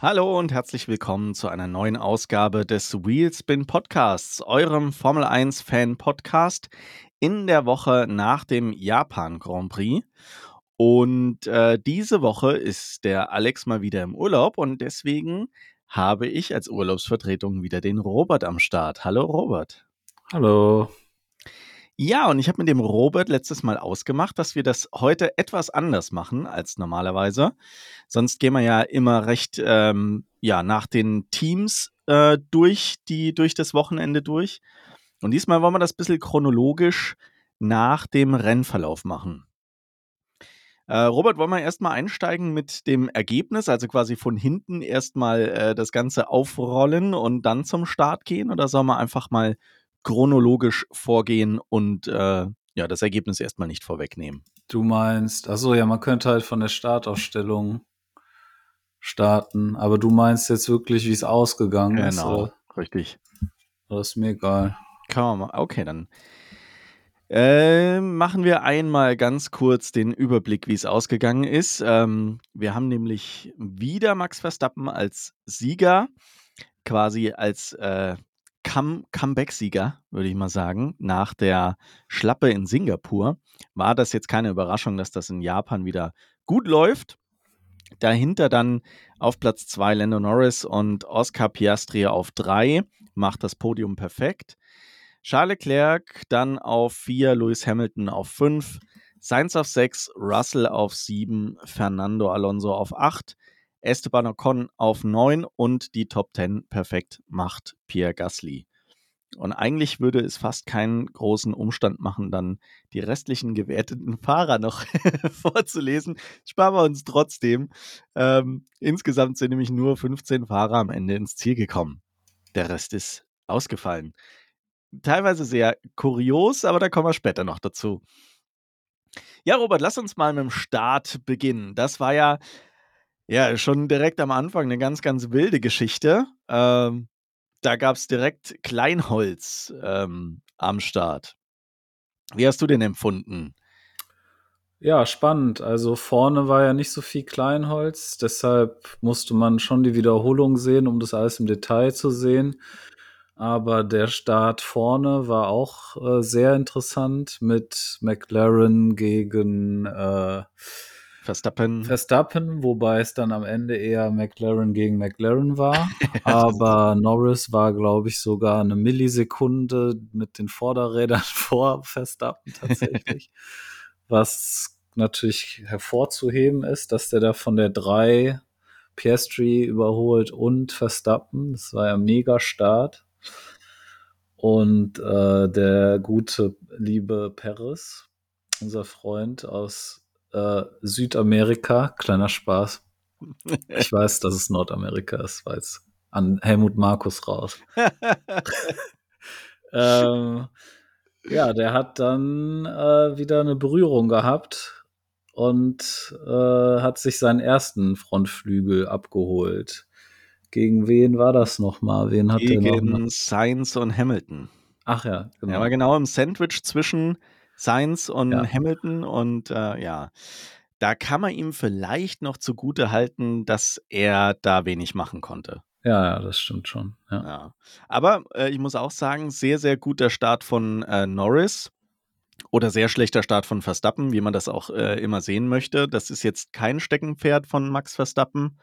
Hallo und herzlich willkommen zu einer neuen Ausgabe des Wheelspin Podcasts, eurem Formel 1 Fan Podcast in der Woche nach dem Japan Grand Prix. Und äh, diese Woche ist der Alex mal wieder im Urlaub und deswegen habe ich als Urlaubsvertretung wieder den Robert am Start. Hallo Robert. Hallo. Ja, und ich habe mit dem Robert letztes Mal ausgemacht, dass wir das heute etwas anders machen als normalerweise. Sonst gehen wir ja immer recht ähm, ja, nach den Teams äh, durch, die, durch das Wochenende durch. Und diesmal wollen wir das ein bisschen chronologisch nach dem Rennverlauf machen. Äh, Robert, wollen wir erstmal einsteigen mit dem Ergebnis, also quasi von hinten erstmal äh, das Ganze aufrollen und dann zum Start gehen? Oder sollen wir einfach mal chronologisch vorgehen und äh, ja, das Ergebnis erstmal nicht vorwegnehmen. Du meinst, achso, ja, man könnte halt von der Startausstellung starten, aber du meinst jetzt wirklich, wie es ausgegangen genau, ist? Genau, richtig. Das ist mir egal. Kann man mal, okay, dann äh, machen wir einmal ganz kurz den Überblick, wie es ausgegangen ist. Ähm, wir haben nämlich wieder Max Verstappen als Sieger, quasi als äh, Come Comeback-Sieger, würde ich mal sagen. Nach der Schlappe in Singapur war das jetzt keine Überraschung, dass das in Japan wieder gut läuft. Dahinter dann auf Platz 2 Lando Norris und Oscar Piastri auf 3 macht das Podium perfekt. Charles Leclerc dann auf 4, Lewis Hamilton auf 5, Sainz auf 6, Russell auf 7, Fernando Alonso auf 8, Esteban Ocon auf 9 und die Top 10 perfekt macht Pierre Gasly. Und eigentlich würde es fast keinen großen Umstand machen, dann die restlichen gewerteten Fahrer noch vorzulesen. Sparen wir uns trotzdem. Ähm, insgesamt sind nämlich nur 15 Fahrer am Ende ins Ziel gekommen. Der Rest ist ausgefallen. Teilweise sehr kurios, aber da kommen wir später noch dazu. Ja, Robert, lass uns mal mit dem Start beginnen. Das war ja ja, schon direkt am Anfang eine ganz, ganz wilde Geschichte. Ähm, da gab es direkt Kleinholz ähm, am Start. Wie hast du den empfunden? Ja, spannend. Also vorne war ja nicht so viel Kleinholz, deshalb musste man schon die Wiederholung sehen, um das alles im Detail zu sehen. Aber der Start vorne war auch äh, sehr interessant mit McLaren gegen äh, Verstappen. Verstappen, wobei es dann am Ende eher McLaren gegen McLaren war. Aber Norris war, glaube ich, sogar eine Millisekunde mit den Vorderrädern vor Verstappen tatsächlich. Was natürlich hervorzuheben ist, dass der da von der 3 Piastri überholt und Verstappen. Das war ja mega Start. Und äh, der gute, liebe Perez, unser Freund aus äh, Südamerika, kleiner Spaß. Ich weiß, dass es Nordamerika ist, weil es an Helmut Markus raus. ähm, ja, der hat dann äh, wieder eine Berührung gehabt und äh, hat sich seinen ersten Frontflügel abgeholt. Gegen wen war das nochmal? Wen hat Gegen der noch? Sainz und Hamilton. Ach ja, genau. Er war genau im Sandwich zwischen Sainz und Ja. Hamilton und äh, ja, da kann man ihm vielleicht noch zugute halten, dass er da wenig machen konnte. Ja, ja, das stimmt schon. Ja. Ja. Aber äh, ich muss auch sagen, sehr, sehr guter Start von äh, Norris oder sehr schlechter Start von Verstappen, wie man das auch äh, immer sehen möchte. Das ist jetzt kein Steckenpferd von Max Verstappen,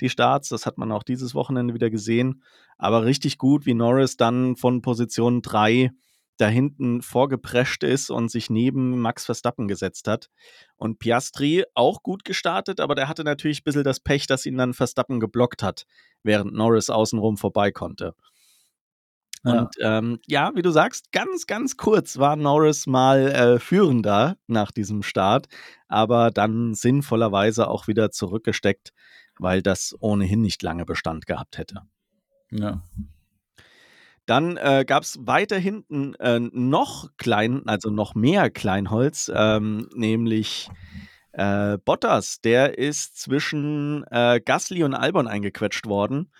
die Starts. Das hat man auch dieses Wochenende wieder gesehen. Aber richtig gut, wie Norris dann von Position 3 da hinten vorgeprescht ist und sich neben Max Verstappen gesetzt hat. Und Piastri auch gut gestartet, aber der hatte natürlich ein bisschen das Pech, dass ihn dann Verstappen geblockt hat, während Norris außenrum vorbei konnte. Ja. Und ähm, ja, wie du sagst, ganz, ganz kurz war Norris mal äh, führender nach diesem Start, aber dann sinnvollerweise auch wieder zurückgesteckt, weil das ohnehin nicht lange Bestand gehabt hätte. ja. Dann äh, gab es weiter hinten äh, noch klein, also noch mehr Kleinholz, ähm, nämlich äh, Bottas. Der ist zwischen äh, Gasly und Albon eingequetscht worden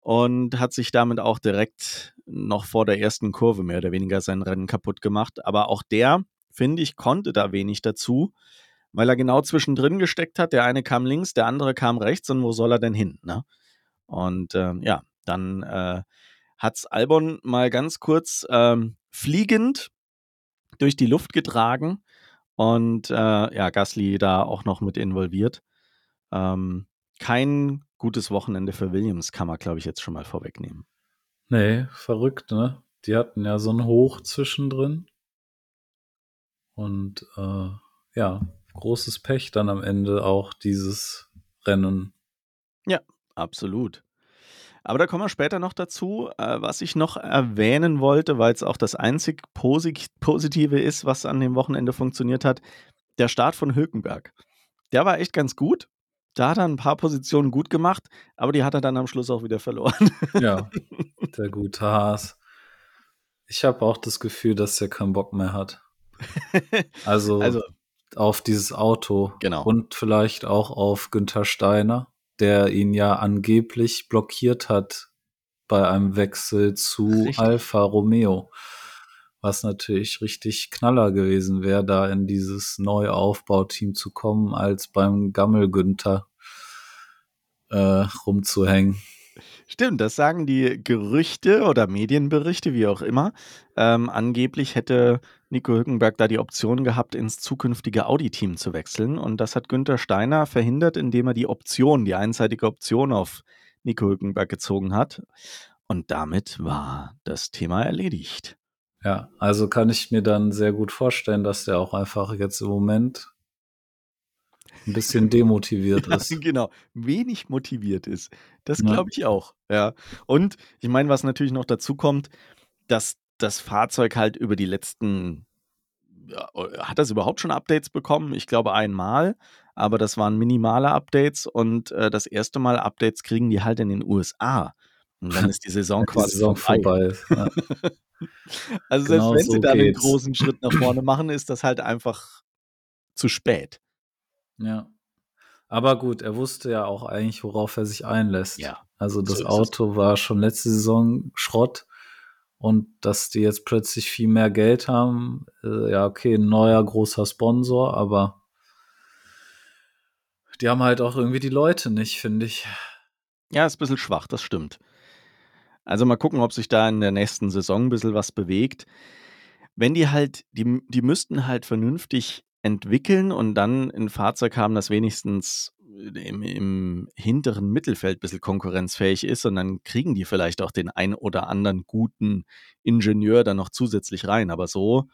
und hat sich damit auch direkt noch vor der ersten Kurve mehr oder weniger sein Rennen kaputt gemacht. Aber auch der, finde ich, konnte da wenig dazu, weil er genau zwischendrin gesteckt hat. Der eine kam links, der andere kam rechts und wo soll er denn hin? Ne? Und ähm, ja, dann äh, hat's Albon mal ganz kurz ähm, fliegend durch die Luft getragen und äh, ja, Gasly da auch noch mit involviert. Ähm, kein gutes Wochenende für Williams, kann man, glaube ich, jetzt schon mal vorwegnehmen. Nee, verrückt, ne? Die hatten ja so ein Hoch zwischendrin. Und äh, ja, großes Pech dann am Ende auch dieses Rennen. Ja, absolut. Aber da kommen wir später noch dazu. Äh, was ich noch erwähnen wollte, weil es auch das einzig Posi Positive ist, was an dem Wochenende funktioniert hat, der Start von Hülkenberg. Der war echt ganz gut. Da hat er ein paar Positionen gut gemacht, aber die hat er dann am Schluss auch wieder verloren. Ja, der gute Haas. Ich habe auch das Gefühl, dass er keinen Bock mehr hat. Also, Also, auf dieses Auto Genau. und vielleicht auch auf Günther Steiner, der ihn ja angeblich blockiert hat bei einem Wechsel zu Richtig. Alfa Romeo. Was natürlich richtig Knaller gewesen wäre, da in dieses neue Aufbauteam zu kommen, als beim Gammel Günther äh, rumzuhängen. Stimmt, das sagen die Gerüchte oder Medienberichte, wie auch immer. Ähm, angeblich hätte Nico Hülkenberg da die Option gehabt, ins zukünftige Audi-Team zu wechseln. Und das hat Günther Steiner verhindert, indem er die Option, die einseitige Option auf Nico Hülkenberg gezogen hat. Und damit war das Thema erledigt. Ja, also kann ich mir dann sehr gut vorstellen, dass der auch einfach jetzt im Moment ein bisschen demotiviert Ja, ist. genau, wenig motiviert ist. Das glaube ich auch, ja. Und ich meine, was natürlich noch dazu kommt, dass das Fahrzeug halt über die letzten hat das überhaupt schon Updates bekommen? Ich glaube einmal, aber das waren minimale Updates und äh, das erste Mal Updates kriegen die halt in den USA. Und dann ist die Saison Wenn die quasi Saison vorbei. vorbei. Also Genau selbst wenn so sie da geht's. großen Schritt nach vorne machen, ist das halt einfach zu spät. ja. Aber gut, er wusste ja auch eigentlich, worauf er sich einlässt. Ja, Also das so. Auto war schon letzte Saison Schrott und dass die jetzt plötzlich viel mehr Geld haben, äh, ja okay, ein neuer großer Sponsor, aber die haben halt auch irgendwie die Leute nicht, finde ich. Ja, ist ein bisschen schwach, das stimmt. Also mal gucken, ob sich da in der nächsten Saison ein bisschen was bewegt. Wenn die halt, die, die müssten halt vernünftig entwickeln und dann ein Fahrzeug haben, das wenigstens im, im hinteren Mittelfeld ein bisschen konkurrenzfähig ist und dann kriegen die vielleicht auch den ein oder anderen guten Ingenieur dann noch zusätzlich rein. Aber so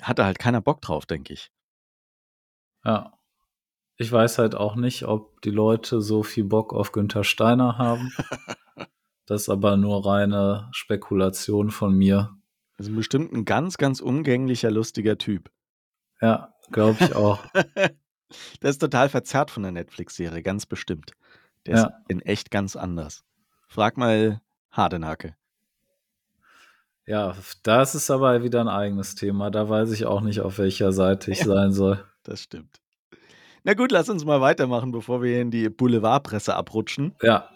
hat da halt keiner Bock drauf, denke ich. Ja. Ich weiß halt auch nicht, ob die Leute so viel Bock auf Günther Steiner haben. Das ist aber nur reine Spekulation von mir. Das ist bestimmt ein ganz, ganz umgänglicher, lustiger Typ. Ja, glaube ich auch. Der ist total verzerrt von der Netflix-Serie, ganz bestimmt. Der ist Ja. in echt ganz anders. Frag mal Hardenacke. Ja, das ist aber wieder ein eigenes Thema. Da weiß ich auch nicht, auf welcher Seite ich Ja. sein soll. Das stimmt. Na gut, lass uns mal weitermachen, bevor wir in die Boulevardpresse abrutschen. Ja,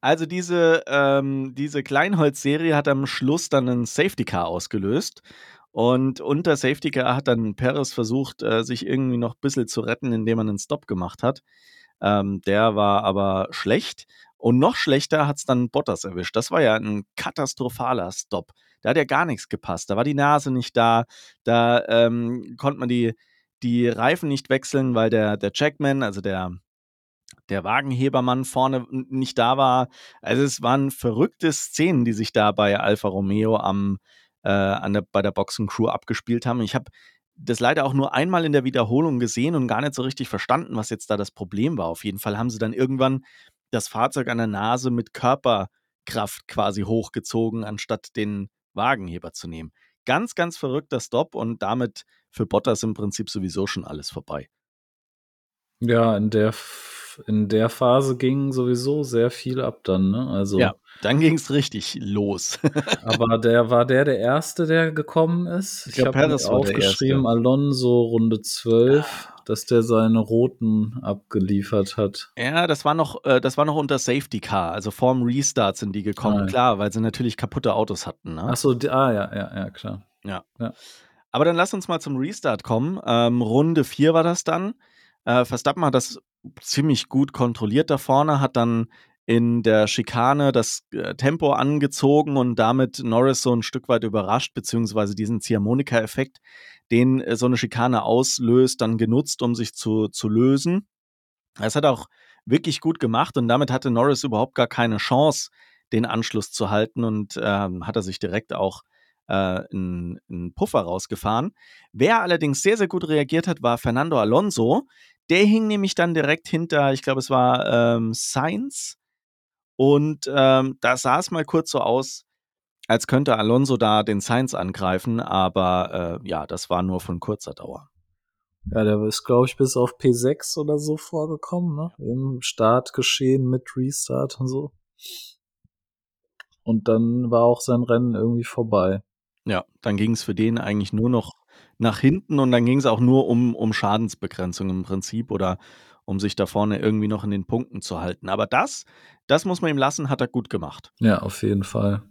Also diese, ähm, diese Kleinholz-Serie hat am Schluss dann einen Safety Car ausgelöst. Und unter Safety Car hat dann Perez versucht, äh, sich irgendwie noch ein bisschen zu retten, indem er einen Stop gemacht hat. Ähm, der war aber schlecht. Und noch schlechter hat es dann Bottas erwischt. Das war ja ein katastrophaler Stop. Da hat ja gar nichts gepasst. Da war die Nase nicht da. Da ähm, konnte man die, die Reifen nicht wechseln, weil der, der Jackman, also der, der Wagenhebermann vorne nicht da war. Also es waren verrückte Szenen, die sich da bei Alfa Romeo am, äh, an der, bei der Boxencrew abgespielt haben. Ich habe das leider auch nur einmal in der Wiederholung gesehen und gar nicht so richtig verstanden, was jetzt da das Problem war. Auf jeden Fall haben sie dann irgendwann das Fahrzeug an der Nase mit Körperkraft quasi hochgezogen, anstatt den Wagenheber zu nehmen. Ganz, ganz verrückter Stop und damit für Bottas im Prinzip sowieso schon alles vorbei. ja, in der, in der Phase ging sowieso sehr viel ab dann, ne? Also, Ja, dann ging es richtig los. aber der war der der Erste, der gekommen ist. Ich, glaub, habe mir aufgeschrieben. Alonso Runde 12, dass der seine Roten abgeliefert hat. Ja, das war noch, äh, das war noch unter Safety Car. Also vorm Restart sind die gekommen, Ah, ja. klar, weil sie natürlich kaputte Autos hatten. Ne? Achso, ah ja, ja, ja, klar. Aber dann lass uns mal zum Restart kommen. Ähm, Runde 4 war das dann. Äh, Verstappen hat das ziemlich gut kontrolliert da vorne, hat dann in der Schikane das äh, Tempo angezogen und damit Norris so ein Stück weit überrascht, beziehungsweise diesen Ziehharmonika-Effekt, den äh, so eine Schikane auslöst, dann genutzt, um sich zu, zu lösen. Das hat auch wirklich gut gemacht und damit hatte Norris überhaupt gar keine Chance, den Anschluss zu halten und ähm, hat er sich direkt auch einen, einen Puffer rausgefahren. Wer allerdings sehr, sehr gut reagiert hat, war Fernando Alonso. Der hing nämlich dann direkt hinter, ich glaube, es war ähm, Sainz. Und ähm, da sah es mal kurz so aus, als könnte Alonso da den Sainz angreifen, aber äh, ja, das war nur von kurzer Dauer. Ja, der ist, glaube ich, bis auf P6 oder so vorgekommen, ne? Im Startgeschehen mit Restart und so. Und dann war auch sein Rennen irgendwie vorbei. Ja, dann ging es für den eigentlich nur noch nach hinten und dann ging es auch nur um, um Schadensbegrenzung im Prinzip oder um sich da vorne irgendwie noch in den Punkten zu halten. Aber das, das muss man ihm lassen, hat er gut gemacht. Ja, auf jeden Fall.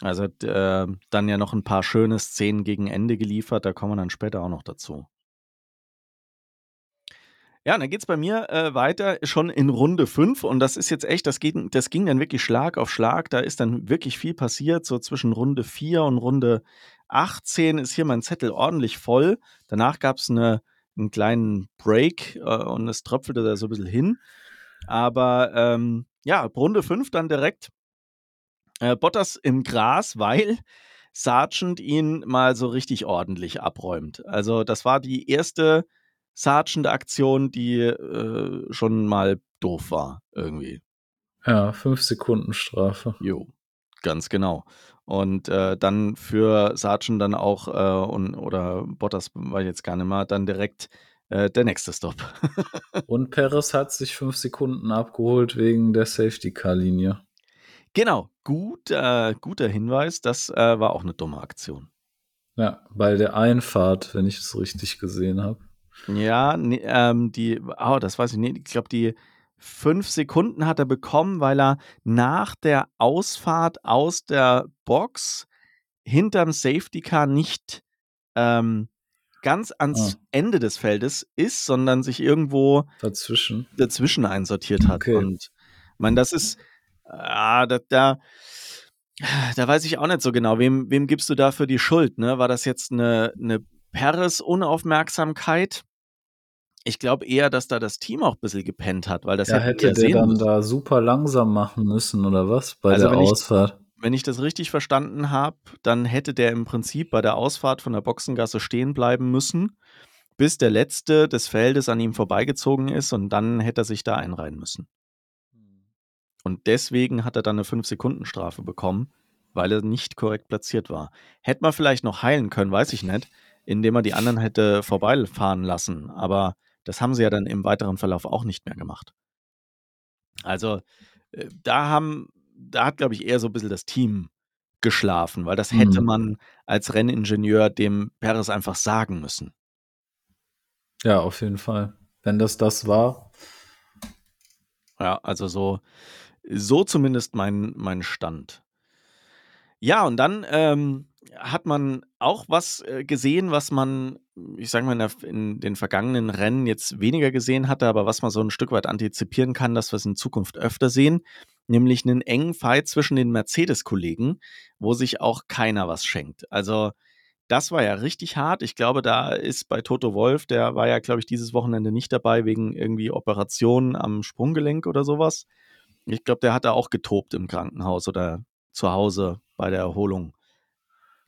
Also hat äh, dann ja noch ein paar schöne Szenen gegen Ende geliefert, da kommen wir dann später auch noch dazu. Ja, dann geht es bei mir äh, weiter schon in Runde 5 und das ist jetzt echt, das, geht, das ging dann wirklich Schlag auf Schlag. Da ist dann wirklich viel passiert. So zwischen Runde 4 und Runde 18 ist hier mein Zettel ordentlich voll. Danach gab es eine, einen kleinen Break äh, und es tröpfelte da so ein bisschen hin. Aber ähm, ja, Runde 5 dann direkt äh, Bottas im Gras, weil Sargent ihn mal so richtig ordentlich abräumt. Also das war die erste Sergeant-Aktion, die äh, schon mal doof war, irgendwie. Ja, fünf Sekunden Strafe. Jo, ganz genau. Und äh, dann für Sargent dann auch, äh, und, oder Bottas war jetzt gar nicht mehr, dann direkt äh, der nächste Stop. und Perez hat sich fünf Sekunden abgeholt wegen der Safety-Car-Linie. Genau, gut, äh, guter Hinweis. Das äh, war auch eine dumme Aktion. Ja, bei der Einfahrt, wenn ich es richtig gesehen habe. Ja, ne, ähm, die, oh, das weiß ich nicht. Ich glaube, die fünf Sekunden hat er bekommen, weil er nach der Ausfahrt aus der Box hinterm Safety Car nicht ähm, ganz ans ah. Ende des Feldes ist, sondern sich irgendwo dazwischen, dazwischen einsortiert hat. Okay. Und ich meine, das ist, ah, da, da, da weiß ich auch nicht so genau, wem, wem gibst du dafür die Schuld? Ne? War das jetzt eine, eine Peres-Unaufmerksamkeit? Ich glaube eher, dass da das Team auch ein bisschen gepennt hat, weil das ja, hätte der dann müssen. da super langsam machen müssen oder was bei also der Ausfahrt. Ich, wenn ich das richtig verstanden habe, dann hätte der im Prinzip bei der Ausfahrt von der Boxengasse stehen bleiben müssen, bis der letzte des Feldes an ihm vorbeigezogen ist und dann hätte er sich da einreihen müssen. Und deswegen hat er dann eine 5-Sekunden-Strafe bekommen, weil er nicht korrekt platziert war. Hätte man vielleicht noch heilen können, weiß ich nicht, indem er die anderen hätte vorbeifahren lassen. Aber das haben sie ja dann im weiteren Verlauf auch nicht mehr gemacht. Also äh, da haben, da hat, glaube ich, eher so ein bisschen das Team geschlafen, weil das hätte mhm. man als Renningenieur dem Perez einfach sagen müssen. Ja, auf jeden Fall. Wenn das das war. Ja, also so, so zumindest mein, mein Stand. Ja, und dann ähm, hat man auch was äh, gesehen, was man, ich sage mal, in, der, in, den vergangenen Rennen jetzt weniger gesehen hatte, aber was man so ein Stück weit antizipieren kann, dass wir es in Zukunft öfter sehen, nämlich einen engen Fight zwischen den Mercedes-Kollegen, wo sich auch keiner was schenkt. Also das war ja richtig hart. Ich glaube, da ist bei Toto Wolf, der war ja, glaube ich, dieses Wochenende nicht dabei wegen irgendwie Operationen am Sprunggelenk oder sowas. Ich glaube, der hat da auch getobt im Krankenhaus oder zu Hause bei der Erholung.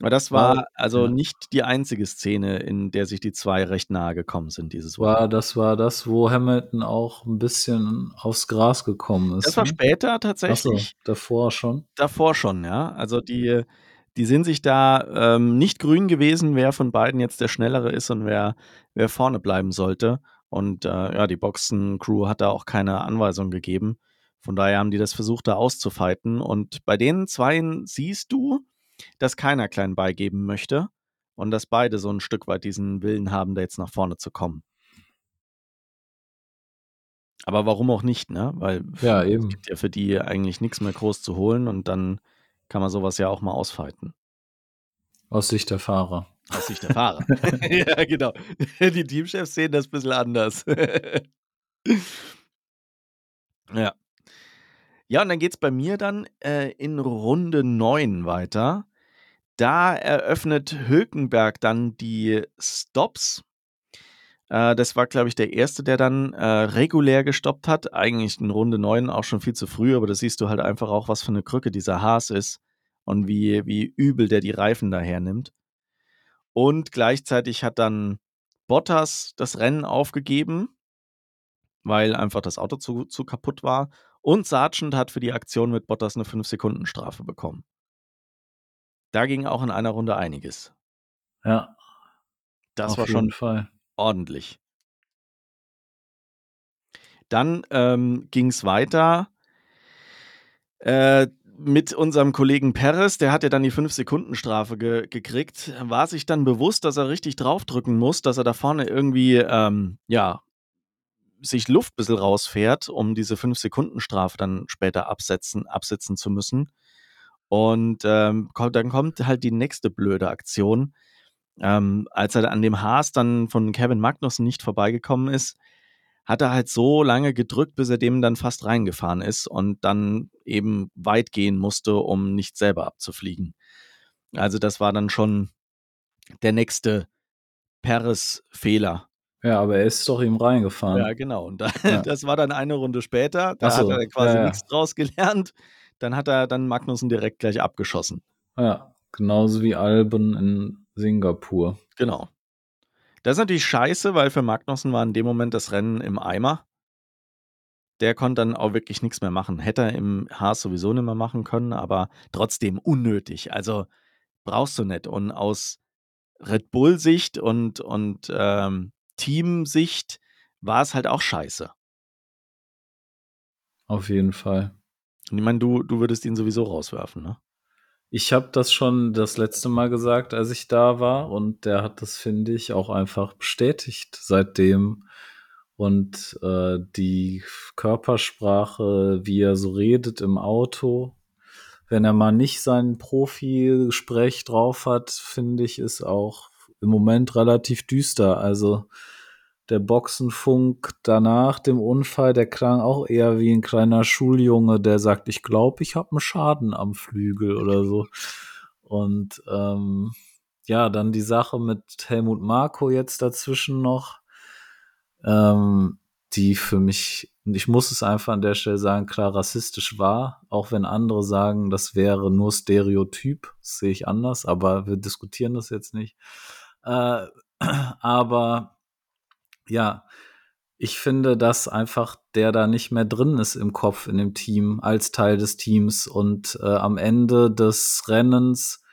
Aber das war war also ja. nicht die einzige Szene, in der sich die zwei recht nahe gekommen sind dieses War das war das, wo Hamilton auch ein bisschen aufs Gras gekommen ist, Das war ne? später tatsächlich. Ach so, davor schon? Davor schon, ja. Also die die sind sich da, ähm, nicht grün gewesen, wer von beiden jetzt der Schnellere ist und wer wer vorne bleiben sollte. Und, äh, ja, die Boxencrew hat da auch keine Anweisung gegeben. Von daher haben die das versucht, da auszufighten. Und bei den Zweien siehst du dass keiner klein beigeben möchte und dass beide so ein Stück weit diesen Willen haben, da jetzt nach vorne zu kommen. Aber warum auch nicht, ne? Weil ja, eben. es gibt ja für die eigentlich nichts mehr groß zu holen und dann kann man sowas ja auch mal ausfeiten. Aus Sicht der Fahrer. Aus Sicht der Fahrer. ja, genau. Die Teamchefs sehen das ein bisschen anders. ja. Ja, und dann geht's bei mir dann äh, in Runde 9 weiter. Da eröffnet Hülkenberg dann die Stops. Äh, das war, glaube ich, der erste, der dann äh, regulär gestoppt hat. Eigentlich in Runde 9 auch schon viel zu früh, aber da siehst du halt einfach auch, was für eine Krücke dieser Haas ist und wie, wie übel der die Reifen daher nimmt. Und gleichzeitig hat dann Bottas das Rennen aufgegeben, weil einfach das Auto zu, zu kaputt war. Und Sargent hat für die Aktion mit Bottas eine 5-Sekunden-Strafe bekommen. Da ging auch in einer Runde einiges. Ja. Das war schon Fall. ordentlich. Dann ähm, ging es weiter äh, mit unserem Kollegen Perez. Der hat ja dann die 5-Sekunden-Strafe ge gekriegt. War sich dann bewusst, dass er richtig draufdrücken muss, dass er da vorne irgendwie, ähm, ja, sich Luft ein bisschen rausfährt, um diese 5-Sekunden-Strafe dann später absetzen, absetzen zu müssen. Und ähm, dann kommt halt die nächste blöde Aktion. Ähm, als er an dem Haas dann von Kevin Magnussen nicht vorbeigekommen ist, hat er halt so lange gedrückt, bis er dem dann fast reingefahren ist und dann eben weit gehen musste, um nicht selber abzufliegen. Also das war dann schon der nächste Peres-Fehler. Ja, aber er ist doch ihm reingefahren. Ja, genau. Und da, ja. das war dann eine Runde später. Da so, hat er quasi ja, ja. nichts draus gelernt. Dann hat er dann Magnussen direkt gleich abgeschossen. Ja, genauso wie Alben in Singapur. Genau. Das ist natürlich scheiße, weil für Magnussen war in dem Moment das Rennen im Eimer. Der konnte dann auch wirklich nichts mehr machen. Hätte er im Haas sowieso nicht mehr machen können, aber trotzdem unnötig. Also brauchst du nicht. Und aus Red Bull-Sicht und, und ähm, Team-Sicht war es halt auch scheiße. Auf jeden Fall. Und ich meine, du, du würdest ihn sowieso rauswerfen, ne? Ich habe das schon das letzte Mal gesagt, als ich da war, und der hat das, finde ich, auch einfach bestätigt seitdem. Und äh, die Körpersprache, wie er so redet im Auto, wenn er mal nicht sein Profi-Gespräch drauf hat, finde ich, ist auch im Moment relativ düster. Also der Boxenfunk danach dem Unfall, der klang auch eher wie ein kleiner Schuljunge, der sagt, ich glaube, ich habe einen Schaden am Flügel oder so. Und ähm, ja, dann die Sache mit Helmut Marko jetzt dazwischen noch, ähm, die für mich, ich muss es einfach an der Stelle sagen, klar rassistisch war, auch wenn andere sagen, das wäre nur Stereotyp, sehe ich anders, aber wir diskutieren das jetzt nicht. Äh, aber ja, ich finde, dass einfach der da nicht mehr drin ist im Kopf in dem Team als Teil des Teams. Und äh, am Ende des Rennens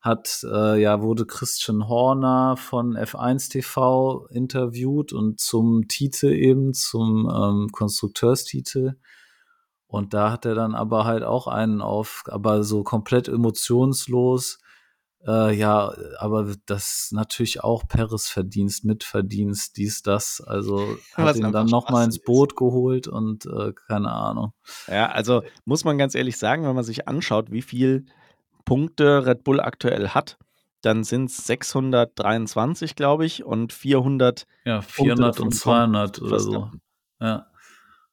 hat äh, ja wurde Christian Horner von F1 TV interviewt und zum Titel eben zum ähm, Konstrukteurstitel. Und da hat er dann aber halt auch einen auf aber so komplett emotionslos äh, ja, aber das natürlich auch Peres Verdienst, Mitverdienst, dies, das. Also hat ihn dann nochmal ins. Boot geholt und äh, keine Ahnung. Ja, also muss man ganz ehrlich sagen, wenn man sich anschaut, wie viel Punkte Red Bull aktuell hat, dann sind es 623, glaube ich, und 400 Ja, Punkte 400 davon und kommen 200 oder so. Ja,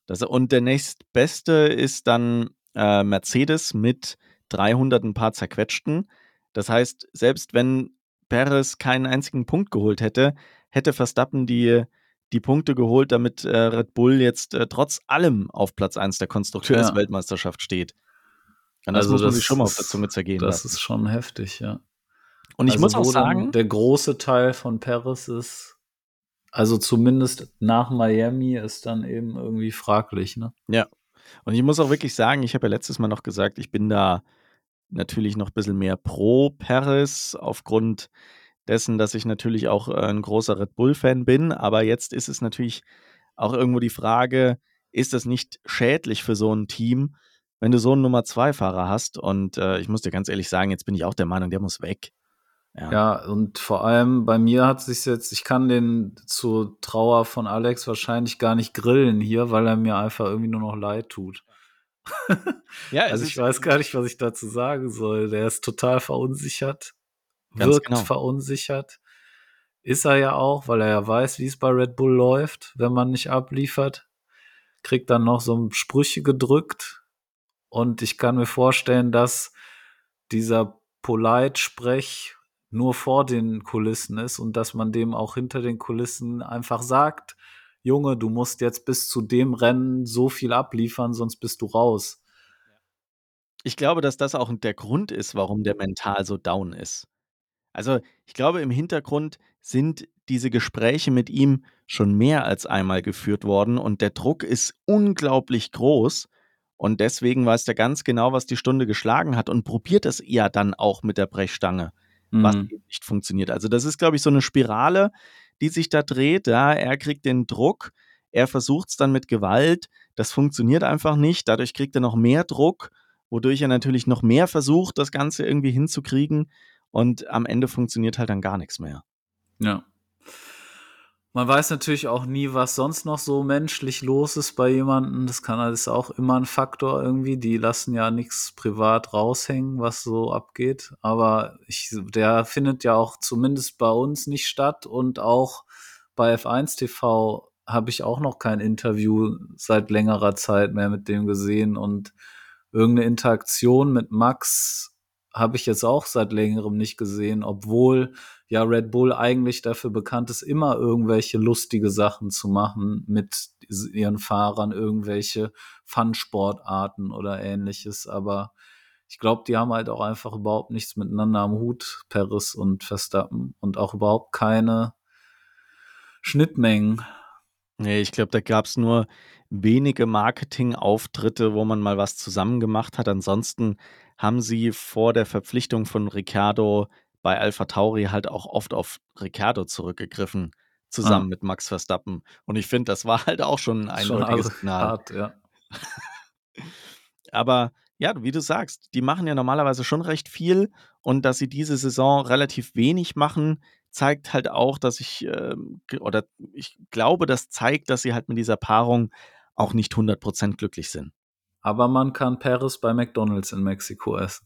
Das, und der nächstbeste ist dann äh, Mercedes mit 300 ein paar zerquetschten. Das heißt, selbst wenn Perez keinen einzigen Punkt geholt hätte, hätte Verstappen die, die Punkte geholt, damit äh, Red Bull jetzt äh, trotz allem auf Platz 1 der Konstrukteursweltmeisterschaft steht. Und das Also muss man das sich schon mal auf der Zunge zergehen das lassen. ist schon heftig, ja. Und ich also muss auch sagen, der große Teil von Paris ist, also zumindest nach Miami, ist dann eben irgendwie fraglich, ne? Und ich muss auch wirklich sagen, ich habe ja letztes Mal noch gesagt, ich bin da natürlich noch ein bisschen mehr pro Paris aufgrund dessen, dass ich natürlich auch äh, ein großer Red Bull-Fan bin. Aber jetzt ist es natürlich auch irgendwo die Frage, ist das nicht schädlich für so ein Team, wenn du so einen Nummer-2-Fahrer hast? Und äh, ich muss dir ganz ehrlich sagen, jetzt bin ich auch der Meinung, der muss weg. Ja. Ja, und vor allem bei mir hat sich jetzt, ich kann den zur Trauer von Alex wahrscheinlich gar nicht grillen hier, weil er mir einfach irgendwie nur noch leid tut. Ja, Also ich weiß gar nicht, was ich dazu sagen soll. Der ist total verunsichert, wirkt genau. verunsichert. Ist er ja auch, weil er ja weiß, wie es bei Red Bull läuft, wenn man nicht abliefert. Kriegt dann noch so Sprüche gedrückt. Und ich kann mir vorstellen, dass dieser Polite-Sprech nur vor den Kulissen ist und dass man dem auch hinter den Kulissen einfach sagt, Junge, du musst jetzt bis zu dem Rennen so viel abliefern, sonst bist du raus. Ich glaube, dass das auch der Grund ist, warum der mental so down ist. Also, ich glaube, im Hintergrund sind diese Gespräche mit ihm schon mehr als einmal geführt worden und der Druck ist unglaublich groß. Und deswegen weiß der ganz genau, was die Stunde geschlagen hat und probiert es ja dann auch mit der Brechstange, was Mhm. nicht funktioniert. Also, das ist, glaube ich, so eine Spirale, die sich da dreht. Ja, er kriegt den Druck, er versucht es dann mit Gewalt. Das funktioniert einfach nicht. Dadurch kriegt er noch mehr Druck, wodurch er natürlich noch mehr versucht, das Ganze irgendwie hinzukriegen. Und am Ende funktioniert halt dann gar nichts mehr. Ja. Man weiß natürlich auch nie, was sonst noch so menschlich los ist bei jemandem. Das kann ist auch immer ein Faktor irgendwie. Die lassen ja nichts privat raushängen, was so abgeht. Aber ich, der findet ja auch zumindest bei uns nicht statt und auch bei F1 TV habe ich auch noch kein Interview seit längerer Zeit mehr mit dem gesehen und irgendeine Interaktion mit Max habe ich jetzt auch seit längerem nicht gesehen, obwohl ja Red Bull eigentlich dafür bekannt ist, immer irgendwelche lustige Sachen zu machen mit ihren Fahrern, irgendwelche Fun-Sportarten oder ähnliches. Aber ich glaube, die haben halt auch einfach überhaupt nichts miteinander am Hut, Paris und Verstappen, und auch überhaupt keine Schnittmengen. Nee, ich glaube, da gab es nur wenige Marketingauftritte, wo man mal was zusammen gemacht hat. Ansonsten haben sie vor der Verpflichtung von Ricciardo bei Alpha Tauri halt auch oft auf Ricciardo zurückgegriffen, zusammen Ah. mit Max Verstappen. Und ich finde, das war halt auch schon ein eindeutiges Signal. hart, ja. Aber ja, wie du sagst, die machen ja normalerweise schon recht viel und dass sie diese Saison relativ wenig machen, zeigt halt auch, dass ich g- oder ich glaube, das zeigt, dass sie halt mit dieser Paarung auch nicht 100% glücklich sind. Aber man kann Paris bei McDonalds in Mexiko essen.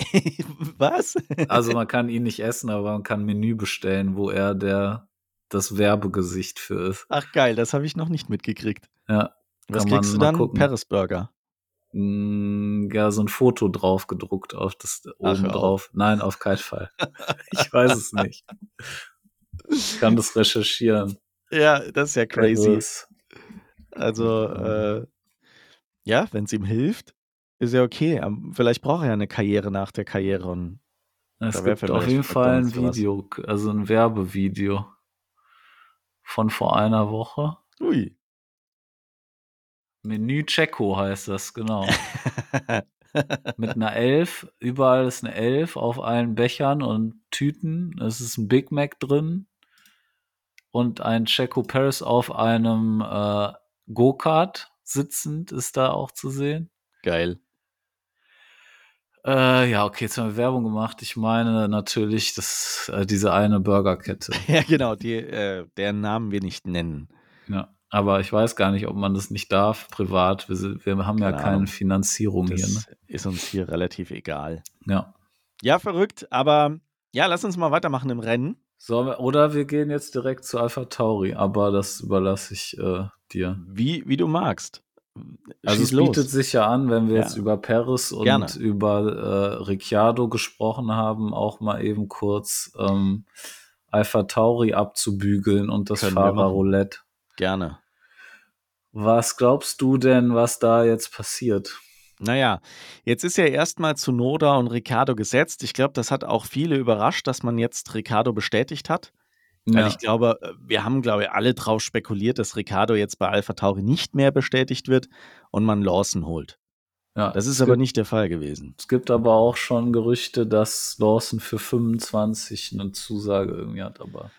Was? Also man kann ihn nicht essen, aber man kann ein Menü bestellen, wo er der das Werbegesicht für ist. Ach geil, das habe ich noch nicht mitgekriegt. Ja, Was kriegst du dann? gucken. Paris Burger. Mm, Ja, so ein Foto drauf gedruckt auf das oben auf. drauf. Nein, auf keinen Fall. ich weiß es nicht. Ich kann das recherchieren. Ja, das ist ja crazy. Paris. Also, äh, ja, wenn es ihm hilft, ist ja okay. Aber Vielleicht braucht er ja eine Karriere nach der Karriere und Es gibt auf jeden Fall ein was. Video, also ein Werbevideo von vor einer Woche. ui. Menü Checo heißt das, genau. Mit einer Elf, überall ist eine Elf auf allen Bechern und Tüten. Es ist ein Big Mac drin und ein Checo Paris auf einem äh, Go-Kart sitzend ist da auch zu sehen. Geil. Äh, ja, okay, jetzt haben wir Werbung gemacht. Ich meine natürlich das, äh, diese eine Burgerkette. Ja, genau, die, äh, deren Namen wir nicht nennen. Ja, aber ich weiß gar nicht, ob man das nicht darf, privat. Wir, sind, wir haben ja Keine keine Ahnung. Finanzierung hier. Das Ne? ist uns hier relativ egal. Ja. Ja, verrückt, aber ja, lass uns mal weitermachen im Rennen. Wir, oder wir gehen jetzt direkt zu Alpha Tauri, aber das überlasse ich äh, dir. Wie, wie du magst. Also Schieß es bietet los. sich ja an, wenn wir Ja. jetzt über Paris und Gerne. über äh, Ricciardo gesprochen haben, auch mal eben kurz ähm, Alpha Tauri abzubügeln und das Können. Fahrerroulette. Gerne. Was glaubst du denn, was da jetzt passiert? Naja, jetzt ist ja erstmal zu Noda und Ricardo gesetzt. Ich glaube, das hat auch viele überrascht, dass man jetzt Ricardo bestätigt hat. Weil Ja, ich glaube, äh, wir haben, glaube ich, alle drauf spekuliert, dass Ricardo jetzt bei Alpha Tauri nicht mehr bestätigt wird und man Lawson holt. ja. Das ist aber gibt, nicht der Fall gewesen. Es gibt aber auch schon Gerüchte, dass Lawson für 25 eine Zusage irgendwie hat, aber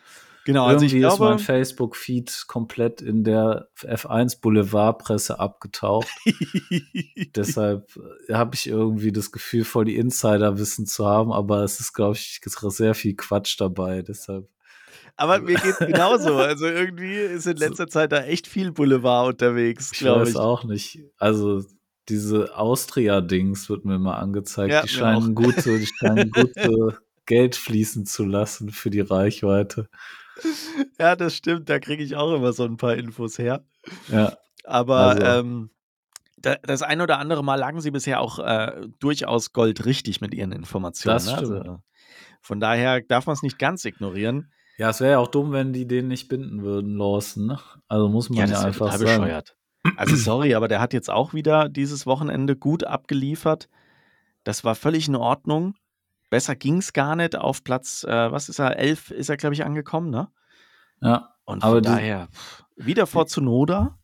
Genau, also ich irgendwie ist mein glaube, Facebook-Feed komplett in der F1 Boulevardpresse abgetaucht. Deshalb habe ich irgendwie das Gefühl, voll die Insiderwissen zu haben, aber es ist, glaube ich, sehr viel Quatsch dabei. Deshalb. aber mir geht's genauso. Also irgendwie ist in letzter Zeit da echt viel Boulevard unterwegs, Ich glaube weiß ich. auch nicht. Also diese Austria-Dings wird mir mal angezeigt. Ja, die scheinen gute, die scheinen gute Geld fließen zu lassen für die Reichweite. Ja, das stimmt. Da kriege ich auch immer so ein paar Infos her. Ja, Aber Also- ähm, da, das ein oder andere Mal lagen sie bisher auch äh, durchaus goldrichtig mit ihren Informationen. Das ne? stimmt. Also, von daher darf man es nicht ganz ignorieren. Ja, es wäre ja auch dumm, wenn die den nicht binden würden, Lawson. Ne? Also muss man ja, das wär einfach total sagen. bescheuert. Also sorry, aber der hat jetzt auch wieder dieses Wochenende gut abgeliefert. Das war völlig in Ordnung. Besser ging es gar nicht. Auf Platz, äh, was ist er, 11 ist er, glaube ich, angekommen, ne? Ja, Und Aber von daher, wieder vor Zunoda.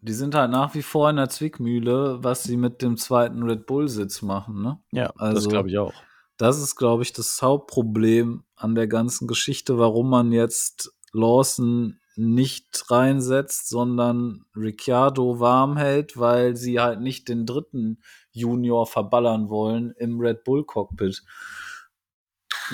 die sind halt nach wie vor in der Zwickmühle, was sie mit dem zweiten Red Bull-Sitz machen. Ne? Ja, das Also- glaube ich auch. Das ist, glaube ich, das Hauptproblem an der ganzen Geschichte, warum man jetzt Lawson nicht reinsetzt, sondern Ricciardo warm hält, weil sie halt nicht den dritten Junior verballern wollen im Red Bull Cockpit.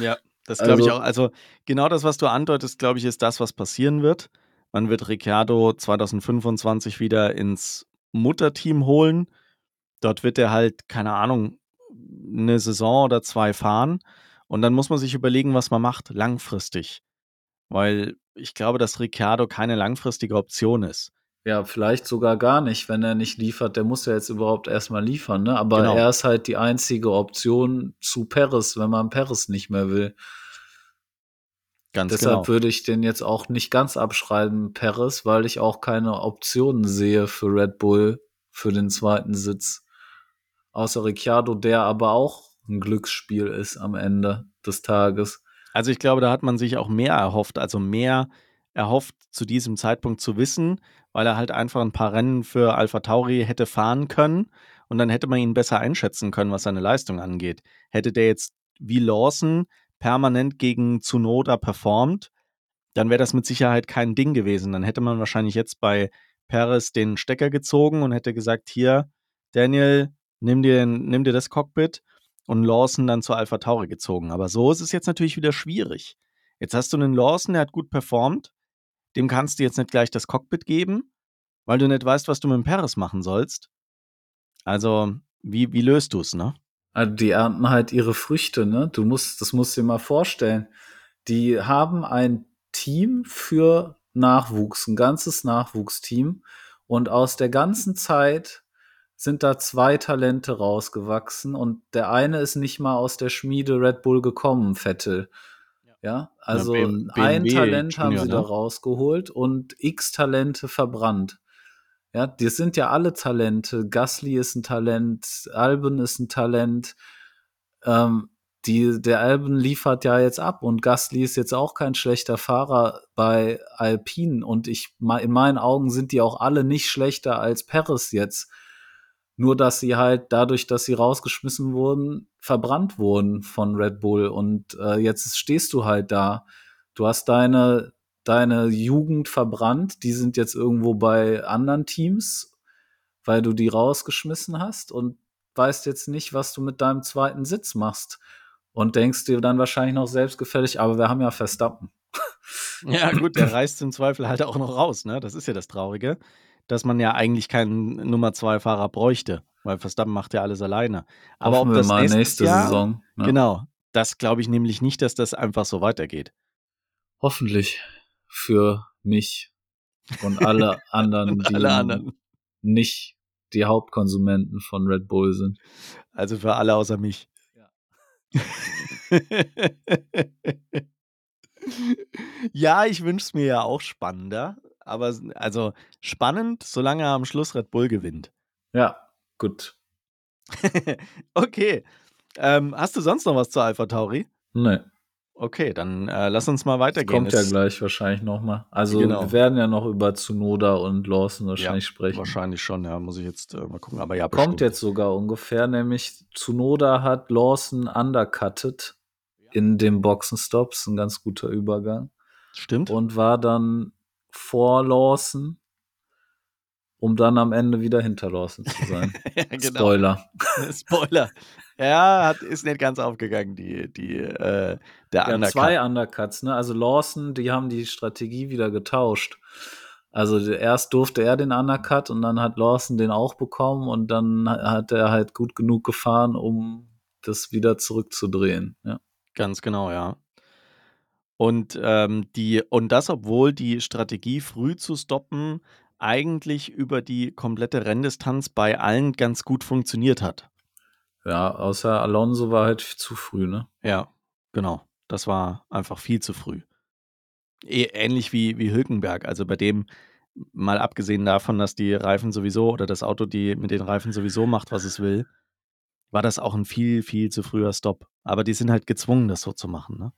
Ja, das glaube ich Also- auch. Also genau das, was du andeutest, glaube ich, ist das, was passieren wird. Man wird Ricciardo 2025 wieder ins Mutterteam holen. Dort wird er halt, keine Ahnung, eine Saison oder zwei fahren. Und dann muss man sich überlegen, was man macht, langfristig. Weil ich glaube, dass Ricciardo keine langfristige Option ist. Ja, vielleicht sogar gar nicht, wenn er nicht liefert. Der muss ja jetzt überhaupt erstmal liefern, ne? Aber Genau. er ist halt die einzige Option zu Paris, wenn man Paris nicht mehr will. Ganz Deshalb genau. würde ich den jetzt auch nicht ganz abschreiben, Paris, weil ich auch keine Optionen sehe für Red Bull für den zweiten Sitz. Außer Ricciardo, der aber auch ein Glücksspiel ist am Ende des Tages. Also ich glaube, da hat man sich auch mehr erhofft, also mehr erhofft zu diesem Zeitpunkt zu wissen, weil er halt einfach ein paar Rennen für Alpha Tauri hätte fahren können und dann hätte man ihn besser einschätzen können, was seine Leistung angeht. Hätte der jetzt wie Lawson permanent gegen Tsunoda performt, dann wäre das mit Sicherheit kein Ding gewesen. Dann hätte man wahrscheinlich jetzt bei Perez den Stecker gezogen und hätte gesagt, hier, Daniel, nimm dir, nimm dir das Cockpit und Lawson dann zu Alpha Tauri gezogen. Aber so ist es jetzt natürlich wieder schwierig. Jetzt hast du einen Lawson, der hat gut performt. Dem kannst du jetzt nicht gleich das Cockpit geben, weil du nicht weißt, was du mit dem Perez machen sollst. Also, wie, wie löst du es, ne? Also die ernten halt ihre Früchte, ne? Du musst, das musst du dir mal vorstellen. Die haben ein Team für Nachwuchs, ein ganzes Nachwuchsteam. Und aus der ganzen Zeit sind da zwei Talente rausgewachsen und der eine ist nicht mal aus der Schmiede Red Bull gekommen, Vettel. Ja, also BM- ein Talent haben Junior, sie da ne? rausgeholt und x Talente verbrannt. Ja, das sind ja alle Talente. Gasly ist ein Talent, Albon ist ein Talent. Ähm, die, der Albon liefert ja jetzt ab und Gasly ist jetzt auch kein schlechter Fahrer bei Alpine und ich in meinen Augen sind die auch alle nicht schlechter als Perez jetzt. Nur dass sie halt dadurch, dass sie rausgeschmissen wurden, verbrannt wurden von Red Bull und äh, jetzt stehst du halt da. Du hast deine deine Jugend verbrannt, die sind jetzt irgendwo bei anderen Teams, weil du die rausgeschmissen hast und weißt jetzt nicht, was du mit deinem zweiten Sitz machst. Und denkst dir dann wahrscheinlich noch selbstgefällig, aber wir haben ja Verstappen. Ja, gut, der reißt im Zweifel halt auch noch raus, ne? Das ist ja das Traurige, dass man ja eigentlich keinen Nummer zwei Fahrer bräuchte, weil Verstappen macht ja alles alleine. Aber Hoffen ob das mal nächstes nächste Jahr, Saison. Ne? Genau, das glaube ich nämlich nicht, dass das einfach so weitergeht. Hoffentlich für mich und alle anderen, Und die alle anderen. nicht die Hauptkonsumenten von Red Bull sind. Also für alle außer mich. ja, ich wünsche es mir ja auch spannender. Aber also spannend, solange er am Schluss Red Bull gewinnt. Ja, gut. okay. Ähm, hast du sonst noch was zu Alpha Tauri? Nee, Okay, dann äh, lass uns mal das weitergehen. kommt ja Es- gleich wahrscheinlich nochmal. Also Genau. wir werden ja noch über Tsunoda und Lawson wahrscheinlich sprechen. Wahrscheinlich schon, ja, muss ich jetzt äh, mal gucken. Aber ja, Kommt bestimmt. jetzt sogar ungefähr, nämlich Tsunoda hat Lawson undercutted in dem Boxenstops, ein ganz guter Übergang. Stimmt. Und war dann vor Lawson, um dann am Ende wieder hinter Lawson zu sein. ja, genau. Spoiler. Spoiler. Ja, hat, ist nicht ganz aufgegangen, die, die, äh, der Ja, Undercut. zwei Undercuts, ne? Also Lawson, die haben die Strategie wieder getauscht. Also erst durfte er den Undercut und dann hat Lawson den auch bekommen und dann hat er halt gut genug gefahren, um das wieder zurückzudrehen. Ja. Ganz genau, ja. Und, ähm, die, und das, obwohl die Strategie, früh zu stoppen, eigentlich über die komplette Renndistanz bei allen ganz gut funktioniert hat. Ja, außer Alonso war halt zu früh, ne? Ja, genau. Das war einfach viel zu früh. Ähnlich wie, wie Hülkenberg. Also bei dem, mal abgesehen davon, dass die Reifen sowieso oder das Auto die mit den Reifen sowieso macht, was es will, war das auch ein viel, viel zu früher Stopp. Aber die sind halt gezwungen, das so zu machen, ne?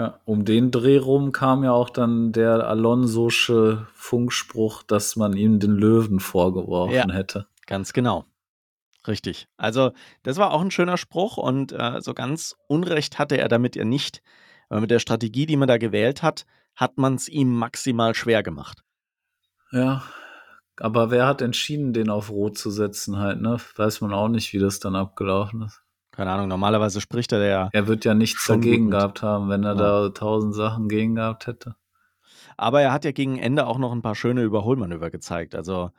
Ja, um den Dreh rum kam ja auch dann der Alonsosche Funkspruch, dass man ihm den Löwen vorgeworfen Ja. hätte. Ganz genau. Richtig. Also, das war auch ein schöner Spruch und äh, so ganz Unrecht hatte er damit ja nicht. Weil mit der Strategie, die man da gewählt hat, hat man es ihm maximal schwer gemacht. Ja, aber wer hat entschieden, den auf Rot zu setzen halt, ne? Weiß man auch nicht, wie das dann abgelaufen ist. Keine Ahnung, normalerweise spricht er ja. Er wird ja nichts dagegen gehabt haben, wenn er Ja. da tausend Sachen gegen gehabt hätte. Aber er hat ja gegen Ende auch noch ein paar schöne Überholmanöver gezeigt. Also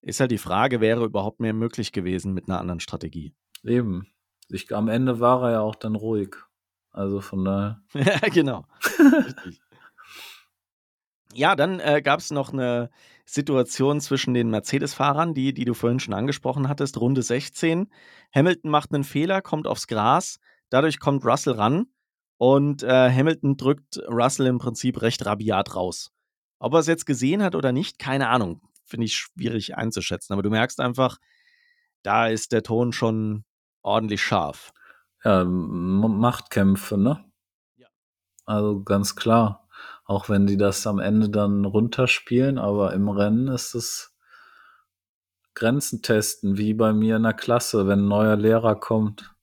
ist halt die Frage, wäre überhaupt mehr möglich gewesen mit einer anderen Strategie. Eben. Ich, am Ende war er ja auch dann ruhig. Also von daher. Ja, genau. Ja, dann äh, gab es noch eine Situation zwischen den Mercedes-Fahrern, die, die du vorhin schon angesprochen hattest, Runde 16. Hamilton macht einen Fehler, kommt aufs Gras, dadurch kommt Russell ran und äh, Hamilton drückt Russell im Prinzip recht rabiat raus. Ob er es jetzt gesehen hat oder nicht, keine Ahnung. Finde ich schwierig einzuschätzen. Aber du merkst einfach, da ist der Ton schon ordentlich scharf. Ja, Machtkämpfe, ne? Ja. Also ganz klar. Auch wenn die das am Ende dann runterspielen, aber im Rennen ist es Grenzen testen, wie bei mir in der Klasse, wenn ein neuer Lehrer kommt.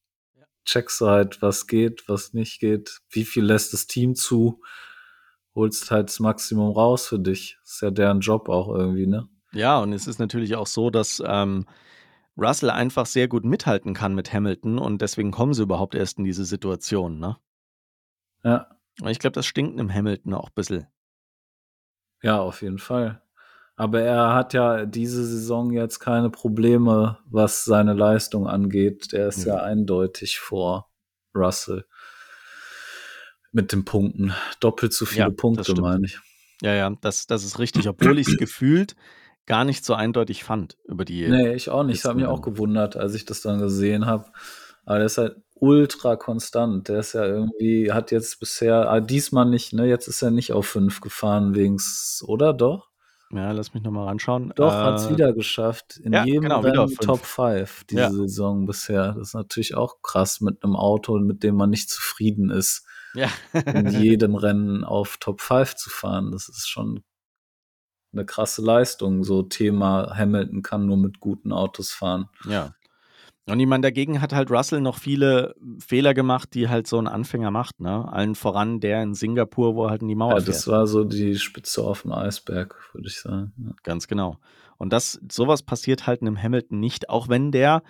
Checkst du halt, was geht, was nicht geht, wie viel lässt das Team zu, holst halt das Maximum raus für dich. Ist ja deren Job auch irgendwie, ne? Ja, und es ist natürlich auch so, dass ähm, Russell einfach sehr gut mithalten kann mit Hamilton und deswegen kommen sie überhaupt erst in diese Situation. Ne? Ja, Und ich glaube, das stinkt im Hamilton auch ein bisschen. ja, auf jeden Fall. Aber er hat ja diese Saison jetzt keine Probleme, was seine Leistung angeht. Der ist Nö. ja eindeutig vor Russell mit den Punkten. Doppelt so viele Ja, das Punkte, meine ich. Ja, ja, das, das ist richtig, obwohl ich es gefühlt gar nicht so eindeutig fand über die. Nee, ich auch nicht. Das hat mich auch gewundert, als ich das dann gesehen habe. Aber der ist halt ultra konstant. Der ist ja irgendwie, hat jetzt bisher, ah, diesmal nicht, ne? Jetzt ist er nicht auf 5 gefahren wegens, oder doch? Ja, lass mich nochmal ranschauen. Doch, Äh, hat's wieder geschafft. In ja, jedem genau, Rennen. Top 5 diese Ja. Saison bisher. Das ist natürlich auch krass mit einem Auto, mit dem man nicht zufrieden ist, Ja. in jedem Rennen auf Top 5 zu fahren. Das ist schon eine krasse Leistung. So Thema Hamilton kann nur mit guten Autos fahren. ja. Und ich meine, dagegen hat halt Russell noch viele Fehler gemacht, die halt so ein Anfänger macht, ne? Allen voran der in Singapur, wo er halt in die Mauer Ja, fährt. das war so die Spitze auf dem Eisberg, würde ich sagen. Ja. Ganz genau. Und das, sowas passiert halt einem Hamilton nicht, auch wenn der,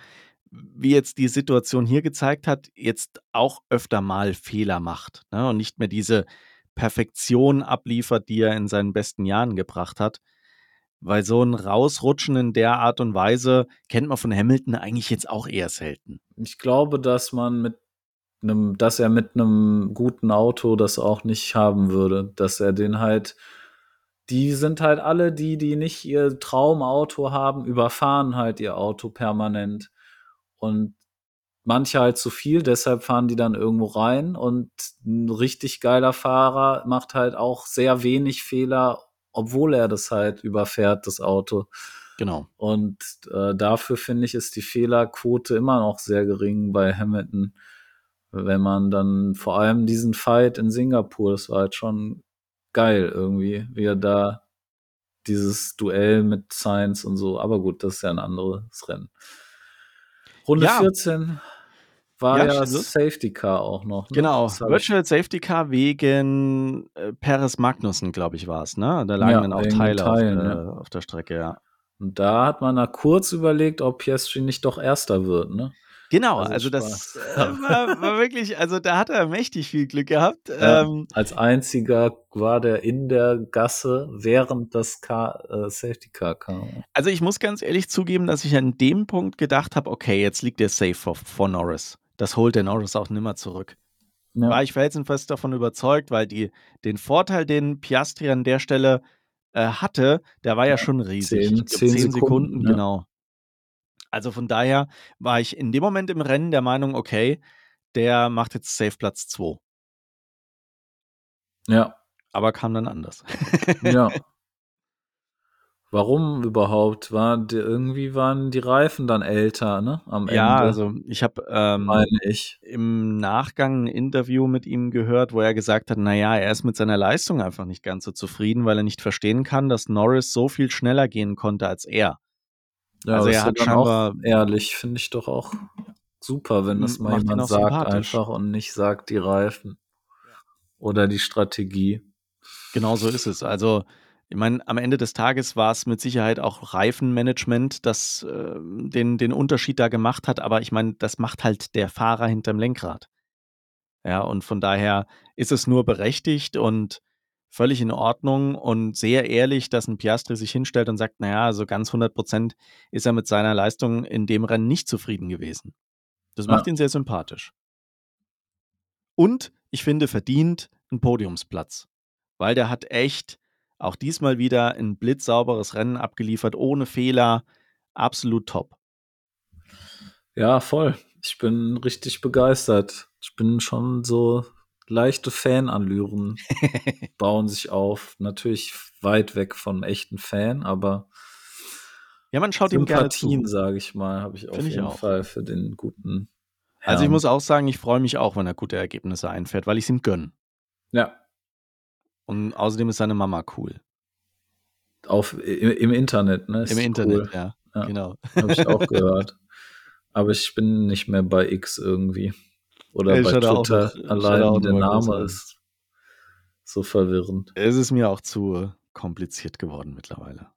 wie jetzt die Situation hier gezeigt hat, jetzt auch öfter mal Fehler macht ne? und nicht mehr diese Perfektion abliefert, die er in seinen besten Jahren gebracht hat. Weil so ein Rausrutschen in der Art und Weise kennt man von Hamilton eigentlich jetzt auch eher selten. Ich glaube, dass man mit einem, dass er mit einem guten Auto das auch nicht haben würde, dass er den halt, die sind halt alle die, die nicht ihr Traumauto haben, überfahren halt ihr Auto permanent und manche halt zu viel, deshalb fahren die dann irgendwo rein und ein richtig geiler Fahrer macht halt auch sehr wenig Fehler, obwohl er das halt überfährt, das Auto. Genau. Und äh, dafür finde ich, ist die Fehlerquote immer noch sehr gering bei Hamilton. Wenn man dann vor allem diesen Fight in Singapur, das war halt schon geil irgendwie, wie er da dieses Duell mit Sainz und so. Aber gut, das ist ja ein anderes Rennen. Runde Ja. 14 war Ja, ja, los. Safety Car auch noch. Ne? Genau. Virtual Safety Car wegen äh, Perez Magnussen, glaube ich, war es. Ne? Da lagen Ja, dann auch Teile Teilen, auf, der, ja. auf der Strecke, ja. Und da hat man da kurz überlegt, ob Piastri nicht doch Erster wird, ne? Genau, Also also, das äh, war, war wirklich, also da hat er mächtig viel Glück gehabt. Ja. Ähm, Als einziger war der in der Gasse, während das Car, äh, Safety Car kam. also ich muss ganz ehrlich zugeben, dass ich an dem Punkt gedacht habe, okay, jetzt liegt der safe vor, vor Norris. Das holt der Norris auch nimmer zurück. Ja. War ich felsenfest davon überzeugt, weil die, den Vorteil, den Piastri an der Stelle äh, hatte, der war ja, Ja, schon riesig. 10 Ich glaube 10 10 Sekunden, Sekunden, ja. genau. Also, von daher war ich in dem Moment im Rennen der Meinung: „Okay, der macht jetzt safe Platz 2.“ Ja. Aber kam dann anders. Ja. Warum überhaupt? War d irgendwie waren die Reifen dann älter, ne, am Ja, Ende? also, ich habe, ähm, Meine ich. im Nachgang 'n Interview mit ihm gehört, wo er gesagt hat, na ja, er ist mit seiner Leistung einfach nicht ganz so zufrieden, weil er nicht verstehen kann, dass Norris so viel schneller gehen konnte als er. Ja, Also, er ist ja hat dann auch scheinbar ehrlich, finde ich doch auch super, wenn das mal jemand sagt einfach und nicht sagt, die Reifen Ja. oder die Strategie. Genau so ist es. Also, ich meine, am Ende des Tages war's mit Sicherheit auch Reifenmanagement, das, ähm, den den Unterschied da gemacht hat, aber ich meine, das macht halt der Fahrer hinterm Lenkrad. Ja, und von daher ist es nur berechtigt und völlig in Ordnung und sehr ehrlich, dass 'n Piastri sich hinstellt und sagt: „Na ja, so ganz 100 % ist er mit seiner Leistung in dem Rennen nicht zufrieden gewesen.“ Das macht Ja. ihn sehr sympathisch. Und ich finde verdient 'n Podiumsplatz, weil der hat echt auch diesmal wieder 'n blitzsauberes Rennen abgeliefert, ohne Fehler, absolut top. Ja, voll. Ich bin richtig begeistert. Ich bin schon so leichte Fanallüren bauen sich auf. Natürlich weit weg vom echten Fan, aber Ja, man schaut ihm gerne zu. Sympathien, sage ich mal, habe ich auf Finde ich jeden auch. Fall für den guten Also, ich Herrn. muss auch sagen, ich freue mich auch, wenn er gute Ergebnisse einfährt, weil ich's ihm gönne. Ja. Und außerdem ist seine Mama cool. Auf i im Internet, ne, ist Im Internet, cool. ja, Ja, genau. habe ich auch gehört. Aber ich bin nicht mehr bei X irgendwie oder Ey, bei er auch Twitter. er Allein auch noch der Name ist so verwirrend. Es ist mir auch zu kompliziert geworden mittlerweile.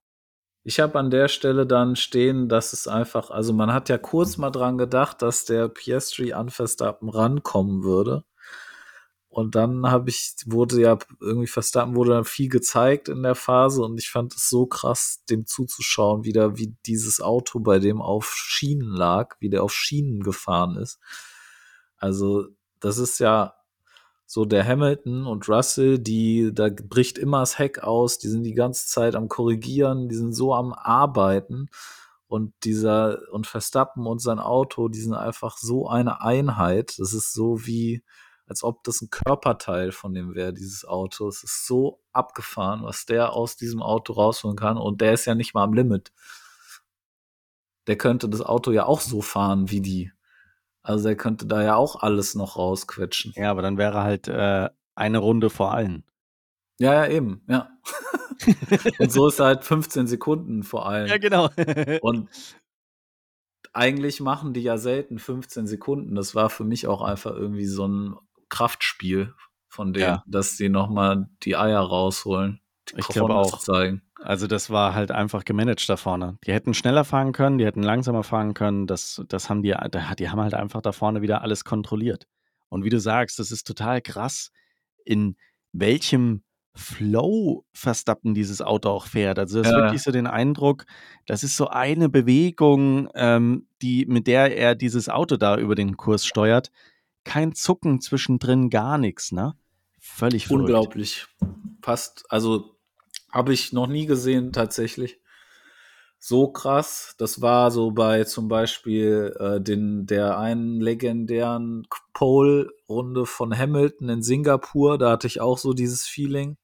Ich habe an der Stelle dann stehen, dass es einfach also, man hat ja kurz mal dran gedacht, dass der Piastri an Verstappen rankommen würde. Und dann habe ich wurde ja irgendwie Verstappen wurde dann viel gezeigt in der Phase und ich fand es so krass, dem zuzuschauen, wieder wie dieses Auto bei dem auf Schienen lag, wie der auf Schienen gefahren ist. Also, das ist ja so der Hamilton und Russell, die da bricht immer das Heck aus, die sind die ganze Zeit am Korrigieren, die sind so am Arbeiten und dieser und Verstappen und sein Auto, die sind einfach so eine Einheit. Das ist so wie als ob das 'n Körperteil von dem wäre, dieses Auto. Es ist so abgefahren, was der aus diesem Auto rausholen kann und der ist ja nicht mal am Limit. Der könnte das Auto ja auch so fahren wie die. Also, der könnte da ja auch alles noch rausquetschen. Ja, aber dann wäre halt, äh, eine Runde vor allen. Ja, ja, eben, ja. Und so ist halt 15 Sekunden vor allen. Ja, genau. Und eigentlich machen die ja selten 15 Sekunden. Das war für mich auch einfach irgendwie so 'n Kraftspiel von denen, Ja. dass sie noch mal die Eier rausholen, die Ich glaube auch. zeigen. Also, das war halt einfach gemanagt da vorne. Die hätten schneller fahren können, die hätten langsamer fahren können. Das das haben die die haben halt einfach da vorne wieder alles kontrolliert. Und wie du sagst, das ist total krass, in welchem Flow Verstappen dieses Auto auch fährt. Also, hast Ja, wirklich so den Eindruck, das ist so eine Bewegung, ähm, die mit der er dieses Auto da über den Kurs steuert. Kein Zucken zwischendrin, gar nix, ne? Völlig verrückt. Unglaublich. Passt also, habe ich noch nie gesehen tatsächlich. So krass. Das war so bei zum Beispiel, äh, den der einen legendären Pole-Runde von Hamilton in Singapur, da hatte ich auch so dieses Feeling.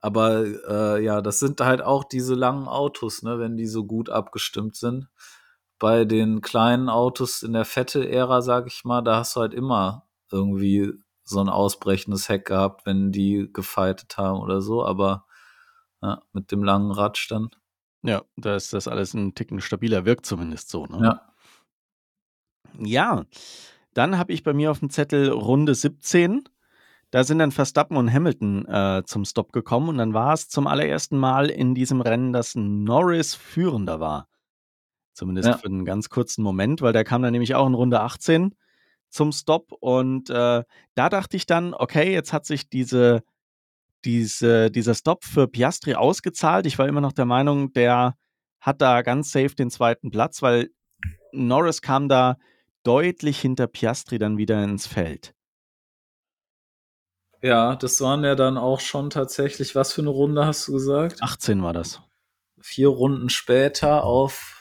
Aber, äh, ja, das sind halt auch diese langen Autos, ne, wenn die so gut abgestimmt sind. Bei den kleinen Autos in der Vettel-Ära, sage ich mal, da hast du halt immer irgendwie so 'n ausbrechendes Heck gehabt, wenn die gefightet haben oder so, aber ja, mit dem langen Radstand. Ja, da ist das alles 'n Ticken stabiler, wirkt zumindest so, ne? Ja. Ja, dann habe ich bei mir auf'm Zettel Runde 17. Da sind dann Verstappen und Hamilton, äh, zum Stop gekommen und dann war's zum allerersten Mal in diesem Rennen, dass Norris Führender war. Zumindest Ja. für 'n ganz kurzen Moment, weil der kam dann nämlich auch in Runde 18 zum Stop und, äh, da dachte ich dann: „Okay, jetzt hat sich diese diese dieser Stop für Piastri ausgezahlt.“ Ich war immer noch der Meinung, der hat da ganz safe den 2. Platz, weil Norris kam da deutlich hinter Piastri dann wieder ins Feld. Ja, das waren ja dann auch schon tatsächlich, was für eine Runde hast du gesagt? 18 war das. Vier Runden später auf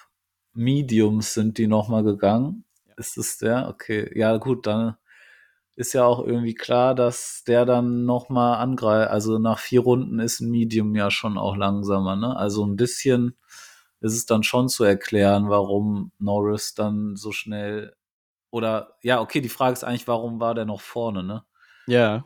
Mediums sind die nochmal gegangen. Ist es der? Okay, ja gut, dann ist ja auch irgendwie klar, dass der dann nochmal angreift. Also nach vier Runden ist ein Medium ja schon auch langsamer, ne? Also ein bisschen ist es dann schon zu erklären, warum Norris dann so schnell oder ja, okay, die Frage ist eigentlich, warum war der noch vorne, ne? Ja.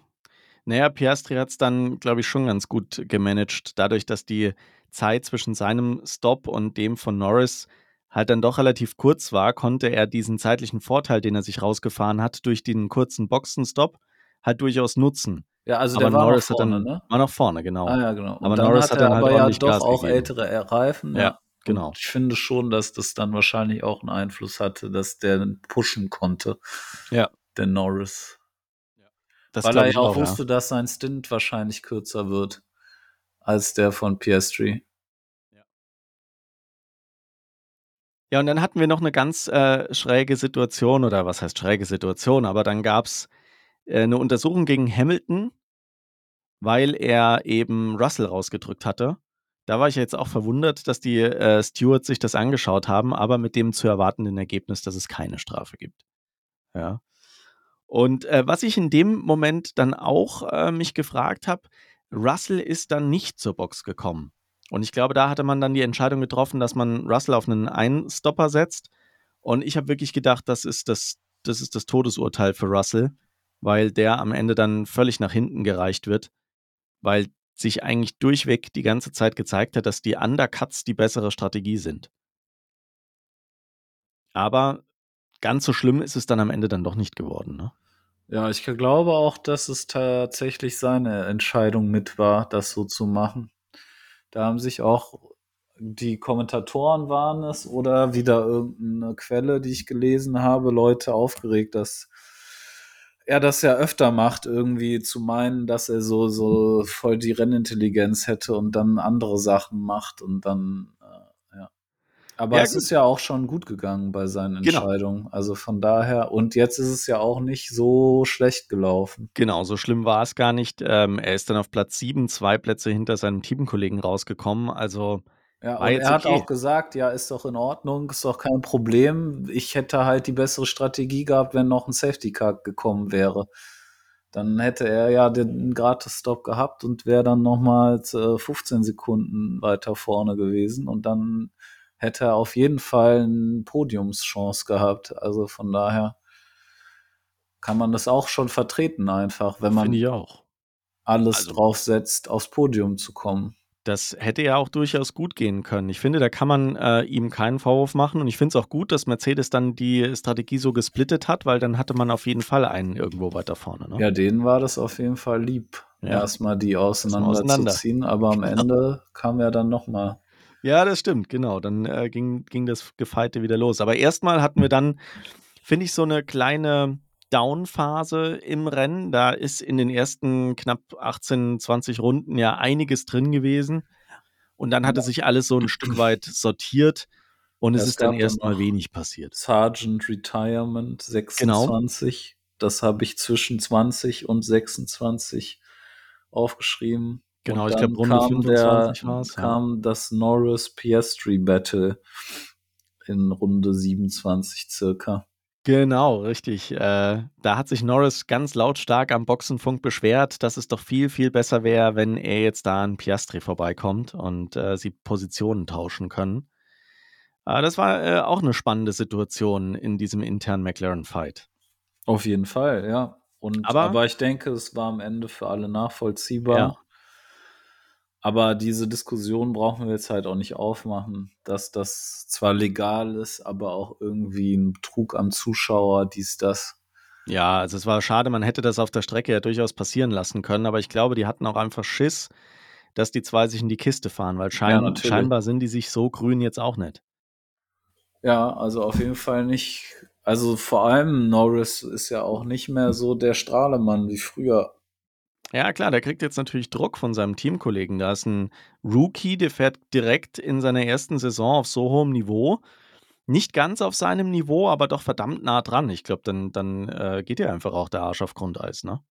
Naja, Piastri hat es dann, glaube ich, schon ganz gut gemanagt, dadurch, dass die Zeit zwischen seinem Stop und dem von Norris halt dann doch relativ kurz war, konnte er diesen zeitlichen Vorteil, den er sich rausgefahren hat, durch den kurzen Boxenstopp halt durchaus nutzen. Ja, also aber der war Norris noch vorne, hat dann, ne? war noch vorne, genau. Ah ja, genau. Und aber Norris hat hat dann halt aber ja doch Gas auch gegeben. ältere Reifen. Ja, Und genau. ich finde schon, dass das dann wahrscheinlich auch einen Einfluss hatte, dass der pushen konnte, Ja, der Norris. das Weil er ja auch auch, ja. wusste, dass sein Stint wahrscheinlich kürzer wird als der von Piastri. Ja, und dann hatten wir noch eine ganz äh, schräge Situation, oder was heißt schräge Situation, aber dann gab's äh, 'ne Untersuchung gegen Hamilton, weil er eben Russell rausgedrückt hatte. Da war ich jetzt auch verwundert, dass die äh, Stewards sich das angeschaut haben, aber mit dem zu erwartenden Ergebnis, dass es keine Strafe gibt. Ja. Und äh, was ich in dem Moment dann auch äh, mich gefragt habe, Russell ist dann nicht zur Box gekommen. Und ich glaube, da hatte man dann die Entscheidung getroffen, dass man Russell auf einen Einstopper setzt. Und ich habe wirklich gedacht, das ist das, das ist das Todesurteil für Russell, weil der am Ende dann völlig nach hinten gereicht wird, weil sich eigentlich durchweg die ganze Zeit gezeigt hat, dass die Undercuts die bessere Strategie sind. Aber ganz so schlimm ist es dann am Ende dann doch nicht geworden. Ne? Ja, ich glaube auch, dass es tatsächlich seine Entscheidung mit war, das so zu machen. Da haben sich auch die Kommentatoren waren es oder wieder irgendeine Quelle, die ich gelesen habe, Leute aufgeregt, dass er das ja öfter macht, irgendwie zu meinen, dass er so, so voll die Rennintelligenz hätte und dann andere Sachen macht und dann. Aber Ja, es ist ja auch schon gut gegangen bei seinen Genau. Entscheidungen. Also von daher, und jetzt ist es ja auch nicht so schlecht gelaufen. Genau, so schlimm war es gar nicht. Ähm, er ist dann auf Platz 7, zwei Plätze hinter seinem Teamkollegen rausgekommen. Also Ja, und er hat okay. auch gesagt, ja, ist doch in Ordnung, ist doch kein Problem. Ich hätte halt die bessere Strategie gehabt, wenn noch ein Safety Car gekommen wäre. Dann hätte er ja den Gratis-Stop gehabt und wäre dann nochmal äh, 15 Sekunden weiter vorne gewesen und dann hätte er auf jeden Fall eine Podiumschance gehabt. Also von daher kann man das auch schon vertreten einfach, wenn man alles Also- drauf setzt, aufs Podium zu kommen. Das hätte ja auch durchaus gut gehen können. Ich finde, da kann man äh, ihm keinen Vorwurf machen. Und ich finde es auch gut, dass Mercedes dann die Strategie so gesplittet hat, weil dann hatte man auf jeden Fall einen irgendwo weiter vorne. Ne? Ja, denen war das auf jeden Fall lieb, Ja. erstmal die auseinander. auseinanderzuziehen, aber am Genau. Ende kam ja dann nochmal. Ja, das stimmt, genau. Dann äh, ging, ging das Gefeite wieder los. Aber erstmal hatten wir dann, finde ich, so eine kleine Down-Phase im Rennen. Da ist in den ersten knapp 18, 20 Runden ja einiges drin gewesen. Und dann hatte sich alles so ein Stück weit sortiert und es Es ist dann erstmal wenig passiert. Sergeant Retirement Genau. 26, das habe ich zwischen 20 und 26 aufgeschrieben. Genau, ich dann glaub, Runde kam 25 der, war's, ja. kam das Norris Piastri Battle in Runde 27 circa. Genau, richtig. Äh, da hat sich Norris ganz lautstark am Boxenfunk beschwert, dass es doch viel, viel besser wäre, wenn er jetzt da an Piastri vorbeikommt und äh, sie Positionen tauschen können. Äh, das war äh, auch eine spannende Situation in diesem internen McLaren-Fight. Auf jeden Fall, ja. Und, Aber- aber, ich denke, es war am Ende für alle nachvollziehbar. Ja. Aber diese Diskussion brauchen wir jetzt halt auch nicht aufmachen, dass das zwar legal ist, aber auch irgendwie ein Betrug am Zuschauer, dies, das. Ja, also es war schade, man hätte das auf der Strecke ja durchaus passieren lassen können, aber ich glaube, die hatten auch einfach Schiss, dass die zwei sich in die Kiste fahren, weil schein natürlich. scheinbar sind die sich so grün jetzt auch nicht. Ja, also auf jeden Fall nicht. Also vor allem Norris ist ja auch nicht mehr so der Strahlemann wie früher. Ja, klar, der kriegt jetzt natürlich Druck von seinem Teamkollegen. Da ist ein Rookie, der fährt direkt in seiner ersten Saison auf so hohem Niveau. Nicht ganz auf seinem Niveau, aber doch verdammt nah dran. Ich glaube, dann, dann äh, geht ja einfach auch der Arsch auf Grundeis, ne?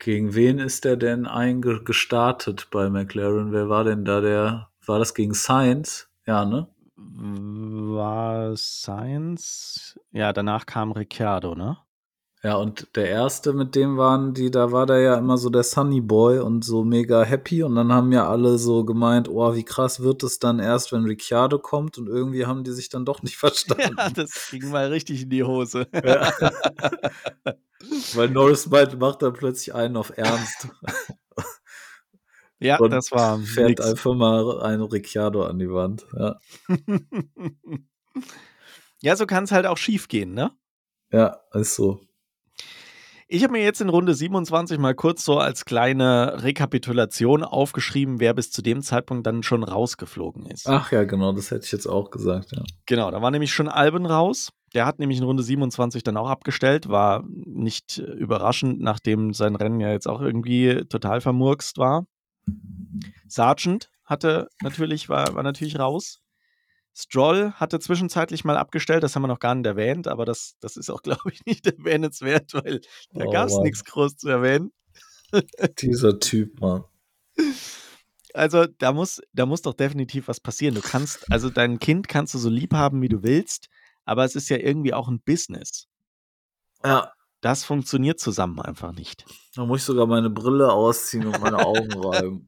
Gegen wen ist der denn eingestartet bei McLaren? Wer war denn da der? War das gegen Sainz? Ja, ne? War Sainz? Ja, danach kam Ricciardo, ne? Ja, und der erste, mit dem waren die, da war der ja immer so der Sunny Boy und so mega happy. Und dann haben ja alle so gemeint, oh, wie krass wird es dann erst, wenn Ricciardo kommt. Und irgendwie haben die sich dann doch nicht verstanden. Ja, das ging mal richtig in die Hose. Ja. Weil Norris meint, macht dann plötzlich einen auf Ernst. Ja, und das war fährt nix. einfach mal ein Ricciardo an die Wand. Ja, ja so kann es halt auch schief gehen, ne? Ja, ist so. Ich habe mir jetzt in Runde 27 mal kurz so als kleine Rekapitulation aufgeschrieben, wer bis zu dem Zeitpunkt dann schon rausgeflogen ist. Ach ja, genau, das hätte ich jetzt auch gesagt, ja. Genau, da war nämlich schon Alben raus. Der hat nämlich in Runde 27 dann auch abgestellt, war nicht überraschend, nachdem sein Rennen ja jetzt auch irgendwie total vermurkst war. Sargent hatte natürlich, war, war natürlich raus. Stroll hatte zwischenzeitlich mal abgestellt, das haben wir noch gar nicht erwähnt, aber das, das ist auch, glaube ich, nicht erwähnenswert, weil da oh, gab es nichts groß zu erwähnen. Dieser Typ, Mann. Also da muss, da muss doch definitiv was passieren. Du kannst, also dein Kind kannst du so lieb haben, wie du willst, aber es ist ja irgendwie auch ein Business. Ja. Das funktioniert zusammen einfach nicht. Da muss ich sogar meine Brille ausziehen und meine Augen reiben.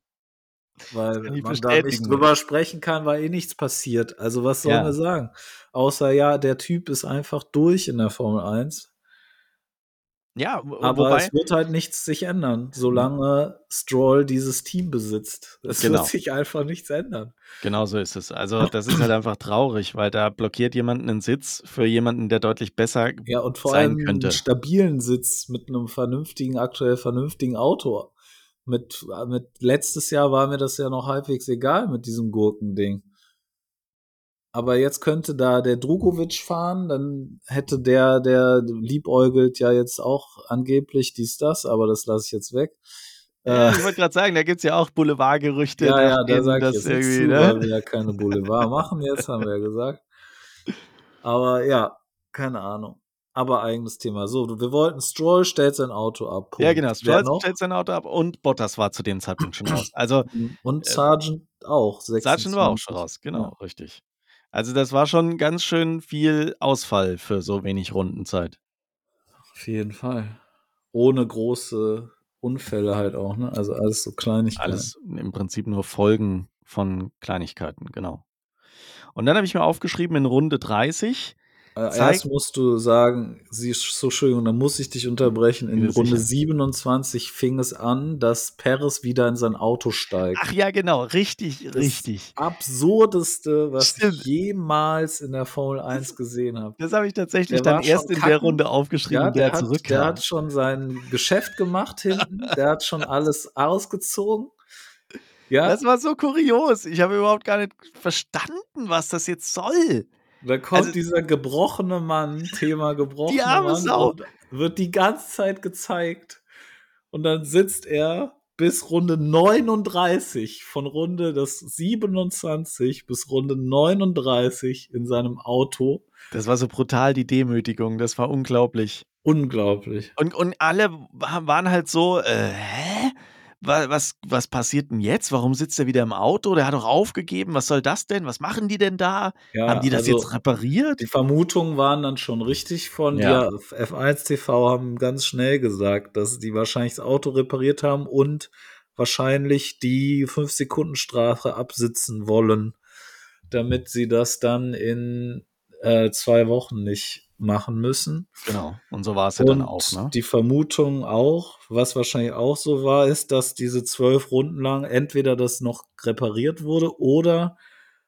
Weil man da nicht drüber sprechen kann, weil eh nichts passiert. Also was soll ja. man sagen? Außer ja, der Typ ist einfach durch in der Formel 1. Ja, aber wobei, es wird halt nichts sich ändern, solange Stroll dieses Team besitzt. Es genau. wird sich einfach nichts ändern. Genau so ist es. Also das ist halt einfach traurig, weil da blockiert jemand einen Sitz für jemanden, der deutlich besser ja, und vor sein allem könnte. einen stabilen Sitz mit einem vernünftigen, aktuell vernünftigen Auto. Mit, mit letztes Jahr war mir das ja noch halbwegs egal mit diesem Gurkending. Aber jetzt könnte da der Drugovic fahren, dann hätte der, der liebäugelt ja jetzt auch angeblich dies, das, aber das lasse ich jetzt weg. Ja, ich wollte gerade sagen, da gibt es ja auch Boulevardgerüchte. Ja, ja, da sage ich jetzt irgendwie, zu, ne? weil wir ja keine Boulevard machen jetzt, haben wir ja gesagt. Aber ja, keine Ahnung. Aber eigenes Thema. So, wir wollten, Stroll stellt sein Auto ab. Punkt. Ja, genau, Stroll stellt sein Auto ab und Bottas war zu dem Zeitpunkt schon raus. Also, und Sargent äh, auch. 26. Sargent war auch schon raus, genau, ja. richtig. Also das war schon ganz schön viel Ausfall für so wenig Rundenzeit. Auf jeden Fall. Ohne große Unfälle halt auch, ne? Also alles so Kleinigkeiten. Alles im Prinzip nur Folgen von Kleinigkeiten, genau. Und dann habe ich mir aufgeschrieben in Runde 30 äh, erst musst du sagen, sie ist so schön, und dann muss ich dich unterbrechen. In Runde sicher. 27 fing es an, dass Paris wieder in sein Auto steigt. Ach ja, genau, richtig, das richtig. Absurdeste, was Stimmt. ich jemals in der Formel 1 gesehen habe. Das habe ich tatsächlich der dann erst in der Runde aufgeschrieben, ja, der, der zurückkam. Der hat schon sein Geschäft gemacht hinten, der hat schon alles ausgezogen. Ja. Das war so kurios. Ich habe überhaupt gar nicht verstanden, was das jetzt soll. Da kommt also, dieser gebrochene Mann, Thema gebrochene die arme Mann, Sau. wird die ganze Zeit gezeigt. Und dann sitzt er bis Runde 39, von Runde das 27 bis Runde 39 in seinem Auto. Das war so brutal, die Demütigung. Das war unglaublich. Unglaublich. Und, und alle waren halt so, äh, hä? Was, was passiert denn jetzt? Warum sitzt er wieder im Auto? Der hat doch aufgegeben. Was soll das denn? Was machen die denn da? Ja, haben die das also jetzt repariert? Die Vermutungen waren dann schon richtig von ja. F1 TV haben ganz schnell gesagt, dass die wahrscheinlich das Auto repariert haben und wahrscheinlich die 5-Sekunden-Strafe absitzen wollen, damit sie das dann in äh, zwei Wochen nicht machen müssen. Genau, und so war es ja dann auch. Ne? Die Vermutung auch, was wahrscheinlich auch so war, ist, dass diese zwölf Runden lang entweder das noch repariert wurde oder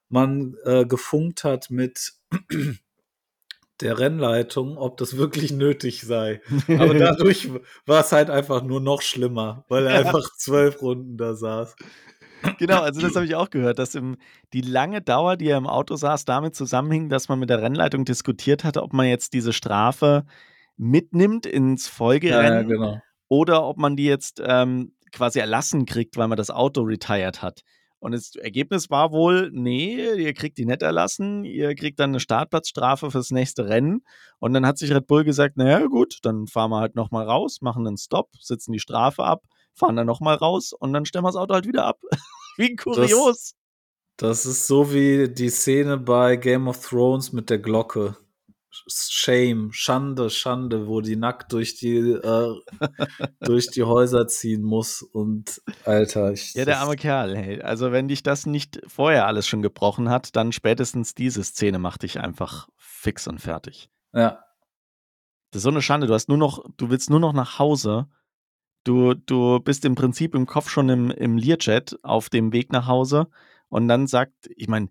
man äh, gefunkt hat mit der Rennleitung, ob das wirklich nötig sei. Aber dadurch war es halt einfach nur noch schlimmer, weil er einfach zwölf Runden da saß. Genau, also das habe ich auch gehört, dass im, die lange Dauer, die er im Auto saß, damit zusammenhing, dass man mit der Rennleitung diskutiert hatte, ob man jetzt diese Strafe mitnimmt ins Folgerennen ja, ja, genau. oder ob man die jetzt ähm, quasi erlassen kriegt, weil man das Auto retired hat. Und das Ergebnis war wohl, nee, ihr kriegt die nicht erlassen, ihr kriegt dann eine Startplatzstrafe fürs nächste Rennen. Und dann hat sich Red Bull gesagt, naja gut, dann fahren wir halt nochmal raus, machen einen Stop, sitzen die Strafe ab, fahren dann nochmal raus und dann stellen wir das Auto halt wieder ab. wie kurios. Das, das ist so wie die Szene bei Game of Thrones mit der Glocke. Shame, Schande, Schande, wo die nackt durch die, äh, durch die Häuser ziehen muss. Und Alter, ich. Ja, der arme Kerl, hey. Also, wenn dich das nicht vorher alles schon gebrochen hat, dann spätestens diese Szene macht dich einfach fix und fertig. Ja. Das ist so eine Schande. Du hast nur noch, du willst nur noch nach Hause. Du, du bist im Prinzip im Kopf schon im, im Learjet auf dem Weg nach Hause. Und dann sagt, ich meine,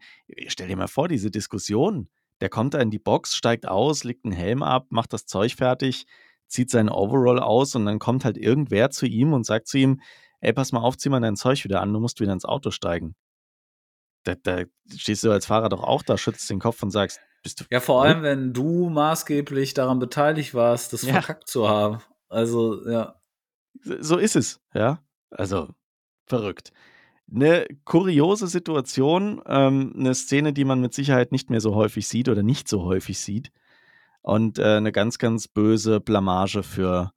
stell dir mal vor, diese Diskussion der kommt da in die Box, steigt aus, legt einen Helm ab, macht das Zeug fertig, zieht seinen Overall aus und dann kommt halt irgendwer zu ihm und sagt zu ihm, ey, pass mal auf, zieh mal dein Zeug wieder an, du musst wieder ins Auto steigen. Da, da stehst du als Fahrer doch auch da, schützt den Kopf und sagst, bist du. Ja, vor allem, wenn du maßgeblich daran beteiligt warst, das ja. verkackt zu haben. Also, ja. So ist es, ja. Also, verrückt eine kuriose Situation, ähm, eine Szene, die man mit Sicherheit nicht mehr so häufig sieht oder nicht so häufig sieht. Und äh, eine ganz, ganz böse Blamage für,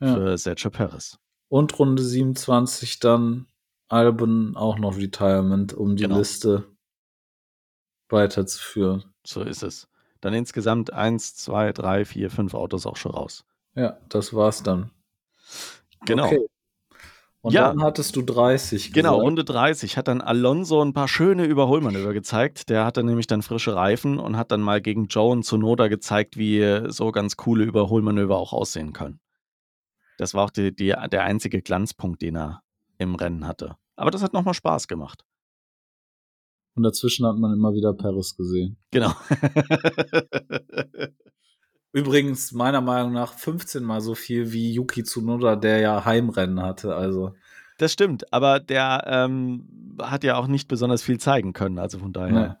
ja. für Sergio Perez. Und Runde 27 dann Alben auch noch Retirement, um die genau. Liste weiterzuführen. So ist es. Dann insgesamt eins, zwei, drei, vier, fünf Autos auch schon raus. Ja, das war's dann. Genau. Okay. Und ja. dann hattest du 30. Genau, gesagt. Runde 30 hat dann Alonso ein paar schöne Überholmanöver gezeigt. Der hatte nämlich dann frische Reifen und hat dann mal gegen Joe und Tsunoda gezeigt, wie so ganz coole Überholmanöver auch aussehen können. Das war auch die, die, der einzige Glanzpunkt, den er im Rennen hatte. Aber das hat nochmal Spaß gemacht. Und dazwischen hat man immer wieder Paris gesehen. Genau. Übrigens, meiner Meinung nach 15 mal so viel wie Yuki Tsunoda, der ja Heimrennen hatte. Also. Das stimmt, aber der ähm, hat ja auch nicht besonders viel zeigen können. Also von daher nee.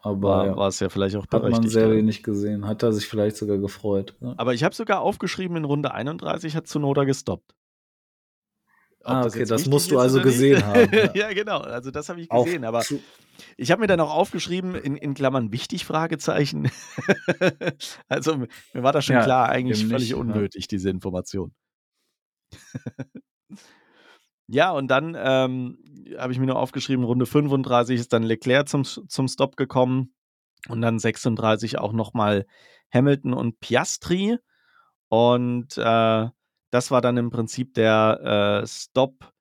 aber war, ja. es ja vielleicht auch berechtigt. Hat man sehr wenig gesehen. Hat er sich vielleicht sogar gefreut. Ja. Aber ich habe sogar aufgeschrieben, in Runde 31 hat Tsunoda gestoppt. Ah, okay, das, das musst du also gesehen haben. Ja. ja. genau. Also das habe ich gesehen. Auf, aber ich habe mir dann auch aufgeschrieben, in, in Klammern wichtig, Fragezeichen. also mir war das schon ja, klar, eigentlich völlig nicht, unnötig, ja. diese Information. ja, und dann ähm, habe ich mir nur aufgeschrieben, Runde 35 ist dann Leclerc zum, zum Stop gekommen und dann 36 auch nochmal Hamilton und Piastri. Und äh, das war dann im Prinzip der äh, Stop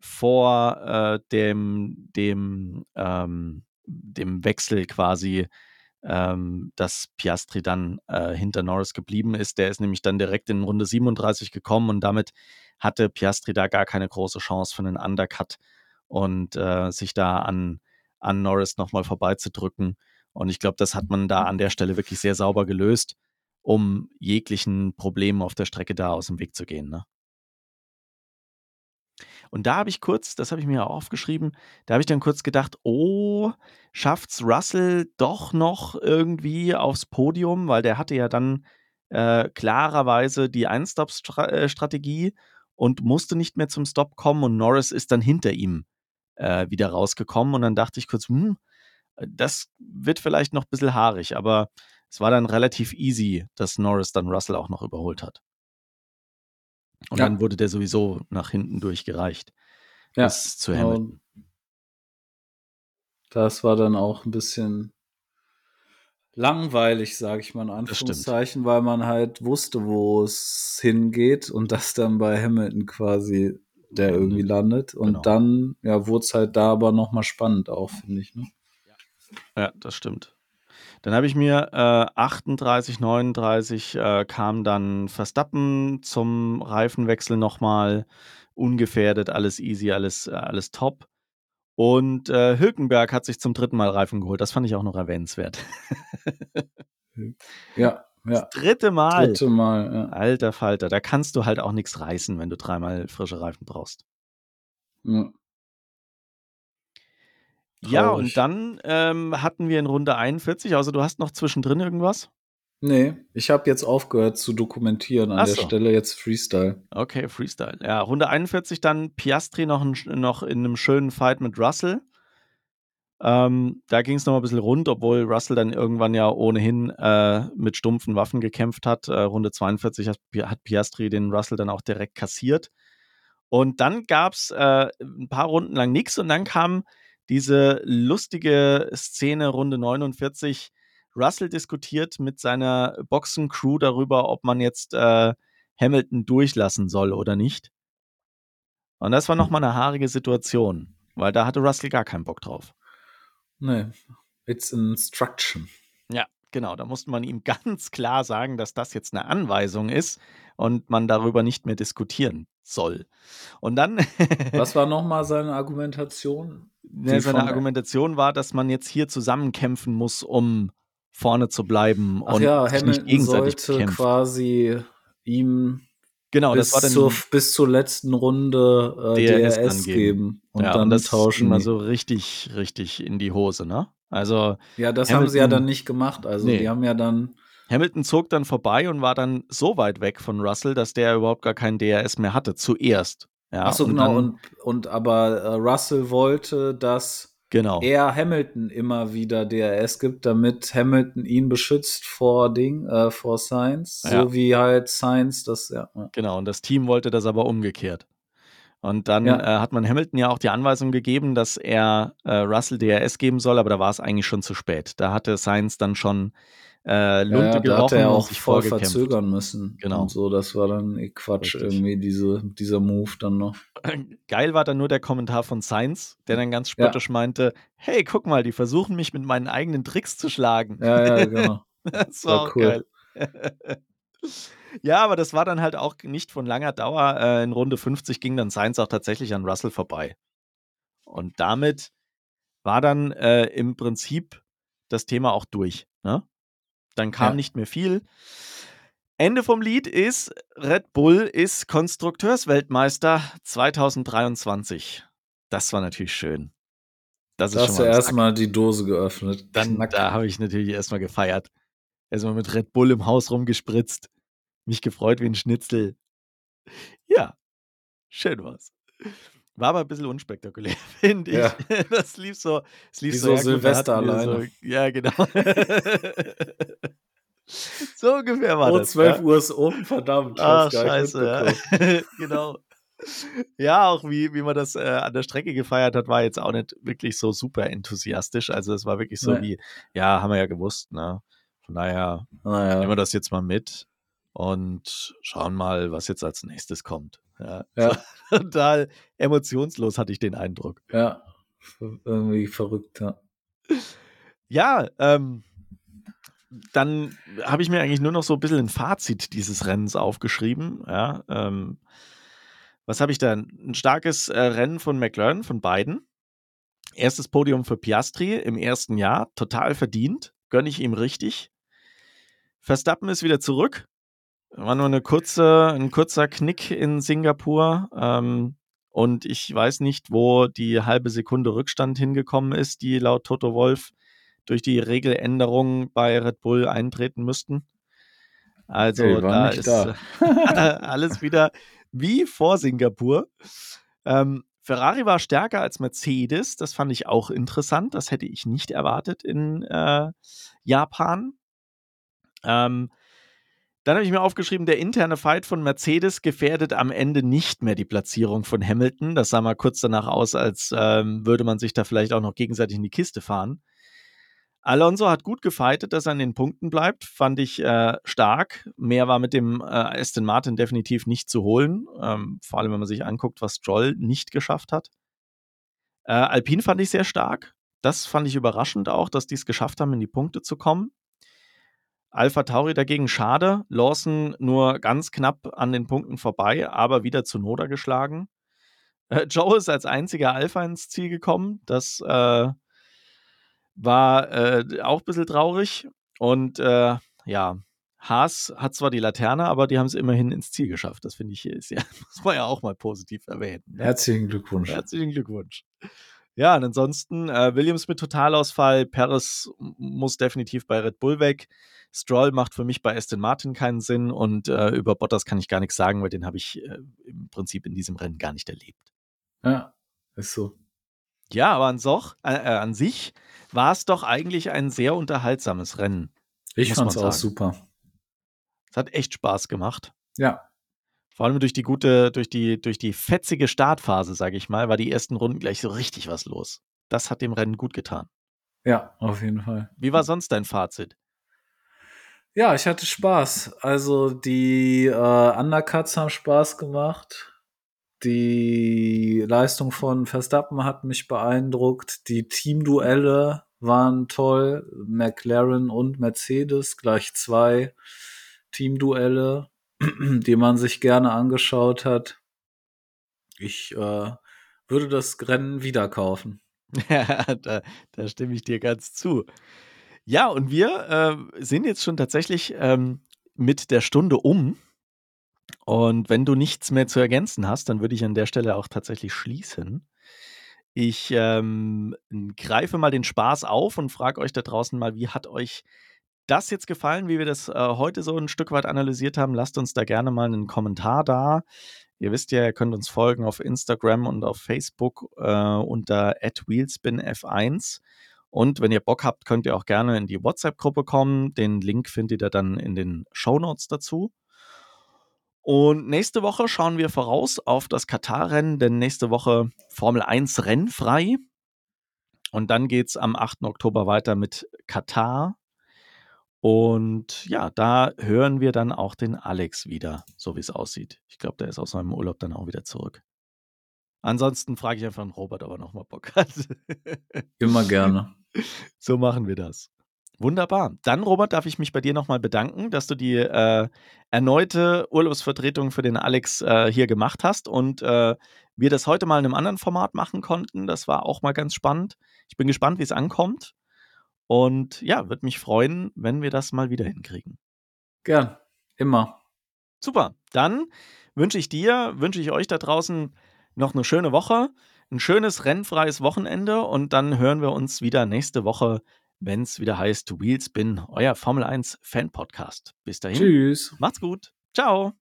vor äh, dem, dem, ähm, dem Wechsel quasi, ähm, dass Piastri dann äh, hinter Norris geblieben ist. Der ist nämlich dann direkt in Runde 37 gekommen und damit hatte Piastri da gar keine große Chance für einen Undercut und äh, sich da an, an Norris nochmal vorbeizudrücken. Und ich glaube, das hat man da an der Stelle wirklich sehr sauber gelöst, um jeglichen Problemen auf der Strecke da aus dem Weg zu gehen. Ne? Und da habe ich kurz, das habe ich mir auch aufgeschrieben, da habe ich dann kurz gedacht, oh, schafft's Russell doch noch irgendwie aufs Podium, weil der hatte ja dann äh, klarerweise die Ein-Stop-Strategie äh, und musste nicht mehr zum Stop kommen und Norris ist dann hinter ihm äh, wieder rausgekommen und dann dachte ich kurz, hm, das wird vielleicht noch ein bisschen haarig, aber es war dann relativ easy, dass Norris dann Russell auch noch überholt hat. Und ja. dann wurde der sowieso nach hinten durchgereicht. Ja. Bis zu genau. Hamilton. Das war dann auch ein bisschen langweilig, sage ich mal in Anführungszeichen, weil man halt wusste, wo es hingeht und das dann bei Hamilton quasi der irgendwie landet. Und genau. dann ja, wurde es halt da aber nochmal spannend auch, finde ich. Ne? Ja, das stimmt. Dann habe ich mir äh, 38, 39 äh, kam dann Verstappen zum Reifenwechsel nochmal. Ungefährdet, alles easy, alles, äh, alles top. Und äh, Hülkenberg hat sich zum dritten Mal Reifen geholt. Das fand ich auch noch erwähnenswert. ja, ja. Das dritte Mal. Dritte Mal, ja. Alter Falter, da kannst du halt auch nichts reißen, wenn du dreimal frische Reifen brauchst. Ja. Ja, und dann ähm, hatten wir in Runde 41, also du hast noch zwischendrin irgendwas? Nee, ich habe jetzt aufgehört zu dokumentieren an Ach der so. Stelle jetzt Freestyle. Okay, Freestyle. Ja, Runde 41 dann Piastri noch, ein, noch in einem schönen Fight mit Russell. Ähm, da ging es noch mal ein bisschen rund, obwohl Russell dann irgendwann ja ohnehin äh, mit stumpfen Waffen gekämpft hat. Äh, Runde 42 hat, hat, Piastri den Russell dann auch direkt kassiert. Und dann gab es äh, ein paar Runden lang nichts und dann kam diese lustige Szene Runde 49. Russell diskutiert mit seiner Boxencrew darüber, ob man jetzt äh, Hamilton durchlassen soll oder nicht. Und das war nochmal eine haarige Situation, weil da hatte Russell gar keinen Bock drauf. Nee, it's instruction. Ja, genau. Da musste man ihm ganz klar sagen, dass das jetzt eine Anweisung ist und man darüber nicht mehr diskutieren soll. Und dann. Was war nochmal seine Argumentation? Ja, seine Argumentation war, dass man jetzt hier zusammenkämpfen muss, um vorne zu bleiben Ach und ja, sich nicht Hamilton gegenseitig sollte bekämpft. quasi ihm Genau, bis, das war dann zur, bis zur letzten Runde äh, DRS DRS, geben und ja, dann und das tauschen. mal so richtig, richtig in die Hose, ne? Also Ja, das haben sie ja Hamilton- dann nicht gemacht. Also Nee. die haben ja dann Hamilton zog dann vorbei und war dann so weit weg von Russell, dass der überhaupt gar keinen DRS mehr hatte, zuerst. Ja, Ach so, und genau. Dann, und, und aber äh, Russell wollte, dass genau. er Hamilton immer wieder DRS gibt, damit Hamilton ihn beschützt vor Ding, äh, vor Sainz. Ja. So wie halt Sainz das, ja. ja. Genau, und das Team wollte das aber umgekehrt. Und dann Ja. äh, hat man Hamilton ja auch die Anweisung gegeben, dass er äh, Russell DRS geben soll, aber da war es eigentlich schon zu spät. Da hatte Sainz dann schon äh, Lunte ja, gerochen hat er auch sich voll vorgekämpft. verzögern müssen. Genau. Und so, das war dann eh Quatsch Richtig. irgendwie, diese, dieser Move dann noch. Geil war dann nur der Kommentar von Sainz, der dann ganz Ja. spöttisch meinte: Hey, guck mal, die versuchen mich mit meinen eigenen Tricks zu schlagen. Ja, ja, genau. Das War war auch cool. geil. ja, aber das war dann halt auch nicht von langer Dauer. Äh, in Runde 50 ging dann Sainz auch tatsächlich an Russell vorbei. Und damit war dann äh, im Prinzip das Thema auch durch. Ne? Dann kam Ja. nicht mehr viel. Ende vom Lied ist, Red Bull ist Konstrukteursweltmeister 2023. Das war natürlich schön. Das ist Da schon hast mal du erstmal die Dose geöffnet. dann, Knack. da habe ich natürlich erstmal gefeiert. Erstmal mit Red Bull im Haus rumgespritzt. Mich gefreut wie ein Schnitzel. Ja, schön war's. War aber ein bisschen unspektakulär, finde ich. Ja. Das lief so, es lief Wie so, so Silvester alleine. So, ja, genau. so ungefähr war Oh, das. 12 ja. Uhr ist um, verdammt. Ach, nicht scheiße, ja. genau. Ja, auch wie, wie man das äh, an der Strecke gefeiert hat, war jetzt auch nicht wirklich so super enthusiastisch. Also es war wirklich so Nee. wie, ja, haben wir ja gewusst, ne? Von daher nehmen wir Naja, das jetzt mal mit und schauen mal, was jetzt als nächstes kommt. Ja, ja, So, total emotionslos hatte ich den Eindruck. ja. Irgendwie verrückt, ja. Ja, ähm, dann habe ich mir eigentlich nur noch so ein bisschen ein Fazit dieses Rennens aufgeschrieben. Ja, ähm, was habe ich da? Ein starkes äh, Rennen von McLaren, von beiden. Erstes Podium für Piastri im ersten Jahr, total verdient, gönne ich ihm richtig. Verstappen ist wieder zurück. War nur eine kurze, ein kurzer Knick in Singapur. Ähm, und ich weiß nicht, wo die halbe Sekunde Rückstand hingekommen ist, die laut Toto Wolf durch die Regeländerung bei Red Bull eintreten müssten. Also war da ist da. äh, alles wieder wie vor Singapur. Ähm, Ferrari war stärker als Mercedes, das fand ich auch interessant. Das hätte ich nicht erwartet in äh, Japan. Ähm, dann habe ich mir aufgeschrieben, der interne Fight von Mercedes gefährdet am Ende nicht mehr die Platzierung von Hamilton. Das sah mal kurz danach aus, als ähm, würde man sich da vielleicht auch noch gegenseitig in die Kiste fahren. Alonso hat gut gefightet, dass er an den Punkten bleibt, fand ich äh, stark. Mehr war mit dem äh, Aston Martin definitiv nicht zu holen, ähm, vor allem wenn man sich anguckt, was Stroll nicht geschafft hat. Äh, Alpine fand ich sehr stark. Das fand ich überraschend auch, dass die es geschafft haben, in die Punkte zu kommen. Alpha Tauri dagegen schade. Lawson nur ganz knapp an den Punkten vorbei, aber wieder zu Noda geschlagen. Äh, Joe ist als einziger Alpha ins Ziel gekommen. Das äh, war äh, auch ein bisschen traurig. Und äh, ja, Haas hat zwar die Laterne, aber die haben es immerhin ins Ziel geschafft. Das finde ich, ist ja, muss man ja auch mal positiv erwähnen. Ne? Herzlichen Glückwunsch. Herzlichen Glückwunsch. Ja, und ansonsten äh, Williams mit Totalausfall, Perez muss definitiv bei Red Bull weg. Stroll macht für mich bei Aston Martin keinen Sinn und äh, über Bottas kann ich gar nichts sagen, weil den habe ich äh, im Prinzip in diesem Rennen gar nicht erlebt. Ja, ist so. Ja, aber an, Soch, äh, äh an sich war es doch eigentlich ein sehr unterhaltsames Rennen. Ich fand es auch super. Es hat echt Spaß gemacht. Ja. Vor allem durch die gute, durch die, durch die fetzige Startphase, sage ich mal, war die ersten Runden gleich so richtig was los. Das hat dem Rennen gut getan. Ja, auf jeden Fall. Wie war sonst dein Fazit? Ja, ich hatte Spaß. Also die äh, Undercuts haben Spaß gemacht. Die Leistung von Verstappen hat mich beeindruckt. Die Teamduelle waren toll. McLaren und Mercedes, gleich zwei Teamduelle, die man sich gerne angeschaut hat. Ich äh, würde das Rennen wieder kaufen. Ja, da, da stimme ich dir ganz zu. Ja, und wir äh, sind jetzt schon tatsächlich ähm, mit der Stunde um. Und wenn du nichts mehr zu ergänzen hast, dann würde ich an der Stelle auch tatsächlich schließen. Ich ähm, greife mal den Spaß auf und frage euch da draußen mal, wie hat euch das jetzt gefallen, wie wir das äh, heute so ein Stück weit analysiert haben? Lasst uns da gerne mal einen Kommentar da. Ihr wisst ja, ihr könnt uns folgen auf Instagram und auf Facebook äh, unter wheelspinf1. Und wenn ihr Bock habt, könnt ihr auch gerne in die WhatsApp-Gruppe kommen. Den Link findet ihr dann in den Show Notes dazu. Und nächste Woche schauen wir voraus auf das Katar-Rennen, denn nächste Woche Formel 1 rennfrei. Und dann geht es am 8. Oktober weiter mit Katar. Und ja, da hören wir dann auch den Alex wieder, so wie es aussieht. Ich glaube, der ist aus seinem Urlaub dann auch wieder zurück. Ansonsten frage ich einfach einen Robert, ob er nochmal Bock hat. Immer gerne. So machen wir das. Wunderbar. Dann, Robert, darf ich mich bei dir nochmal bedanken, dass du die äh, erneute Urlaubsvertretung für den Alex äh, hier gemacht hast und äh, wir das heute mal in einem anderen Format machen konnten. Das war auch mal ganz spannend. Ich bin gespannt, wie es ankommt. Und ja, würde mich freuen, wenn wir das mal wieder hinkriegen. Gern. Immer. Super. Dann wünsche ich dir, wünsche ich euch da draußen noch eine schöne Woche, ein schönes rennfreies Wochenende und dann hören wir uns wieder nächste Woche wenn es wieder heißt Wheelspin, euer Formel 1 Fan Podcast. Bis dahin. Tschüss. Macht's gut. Ciao.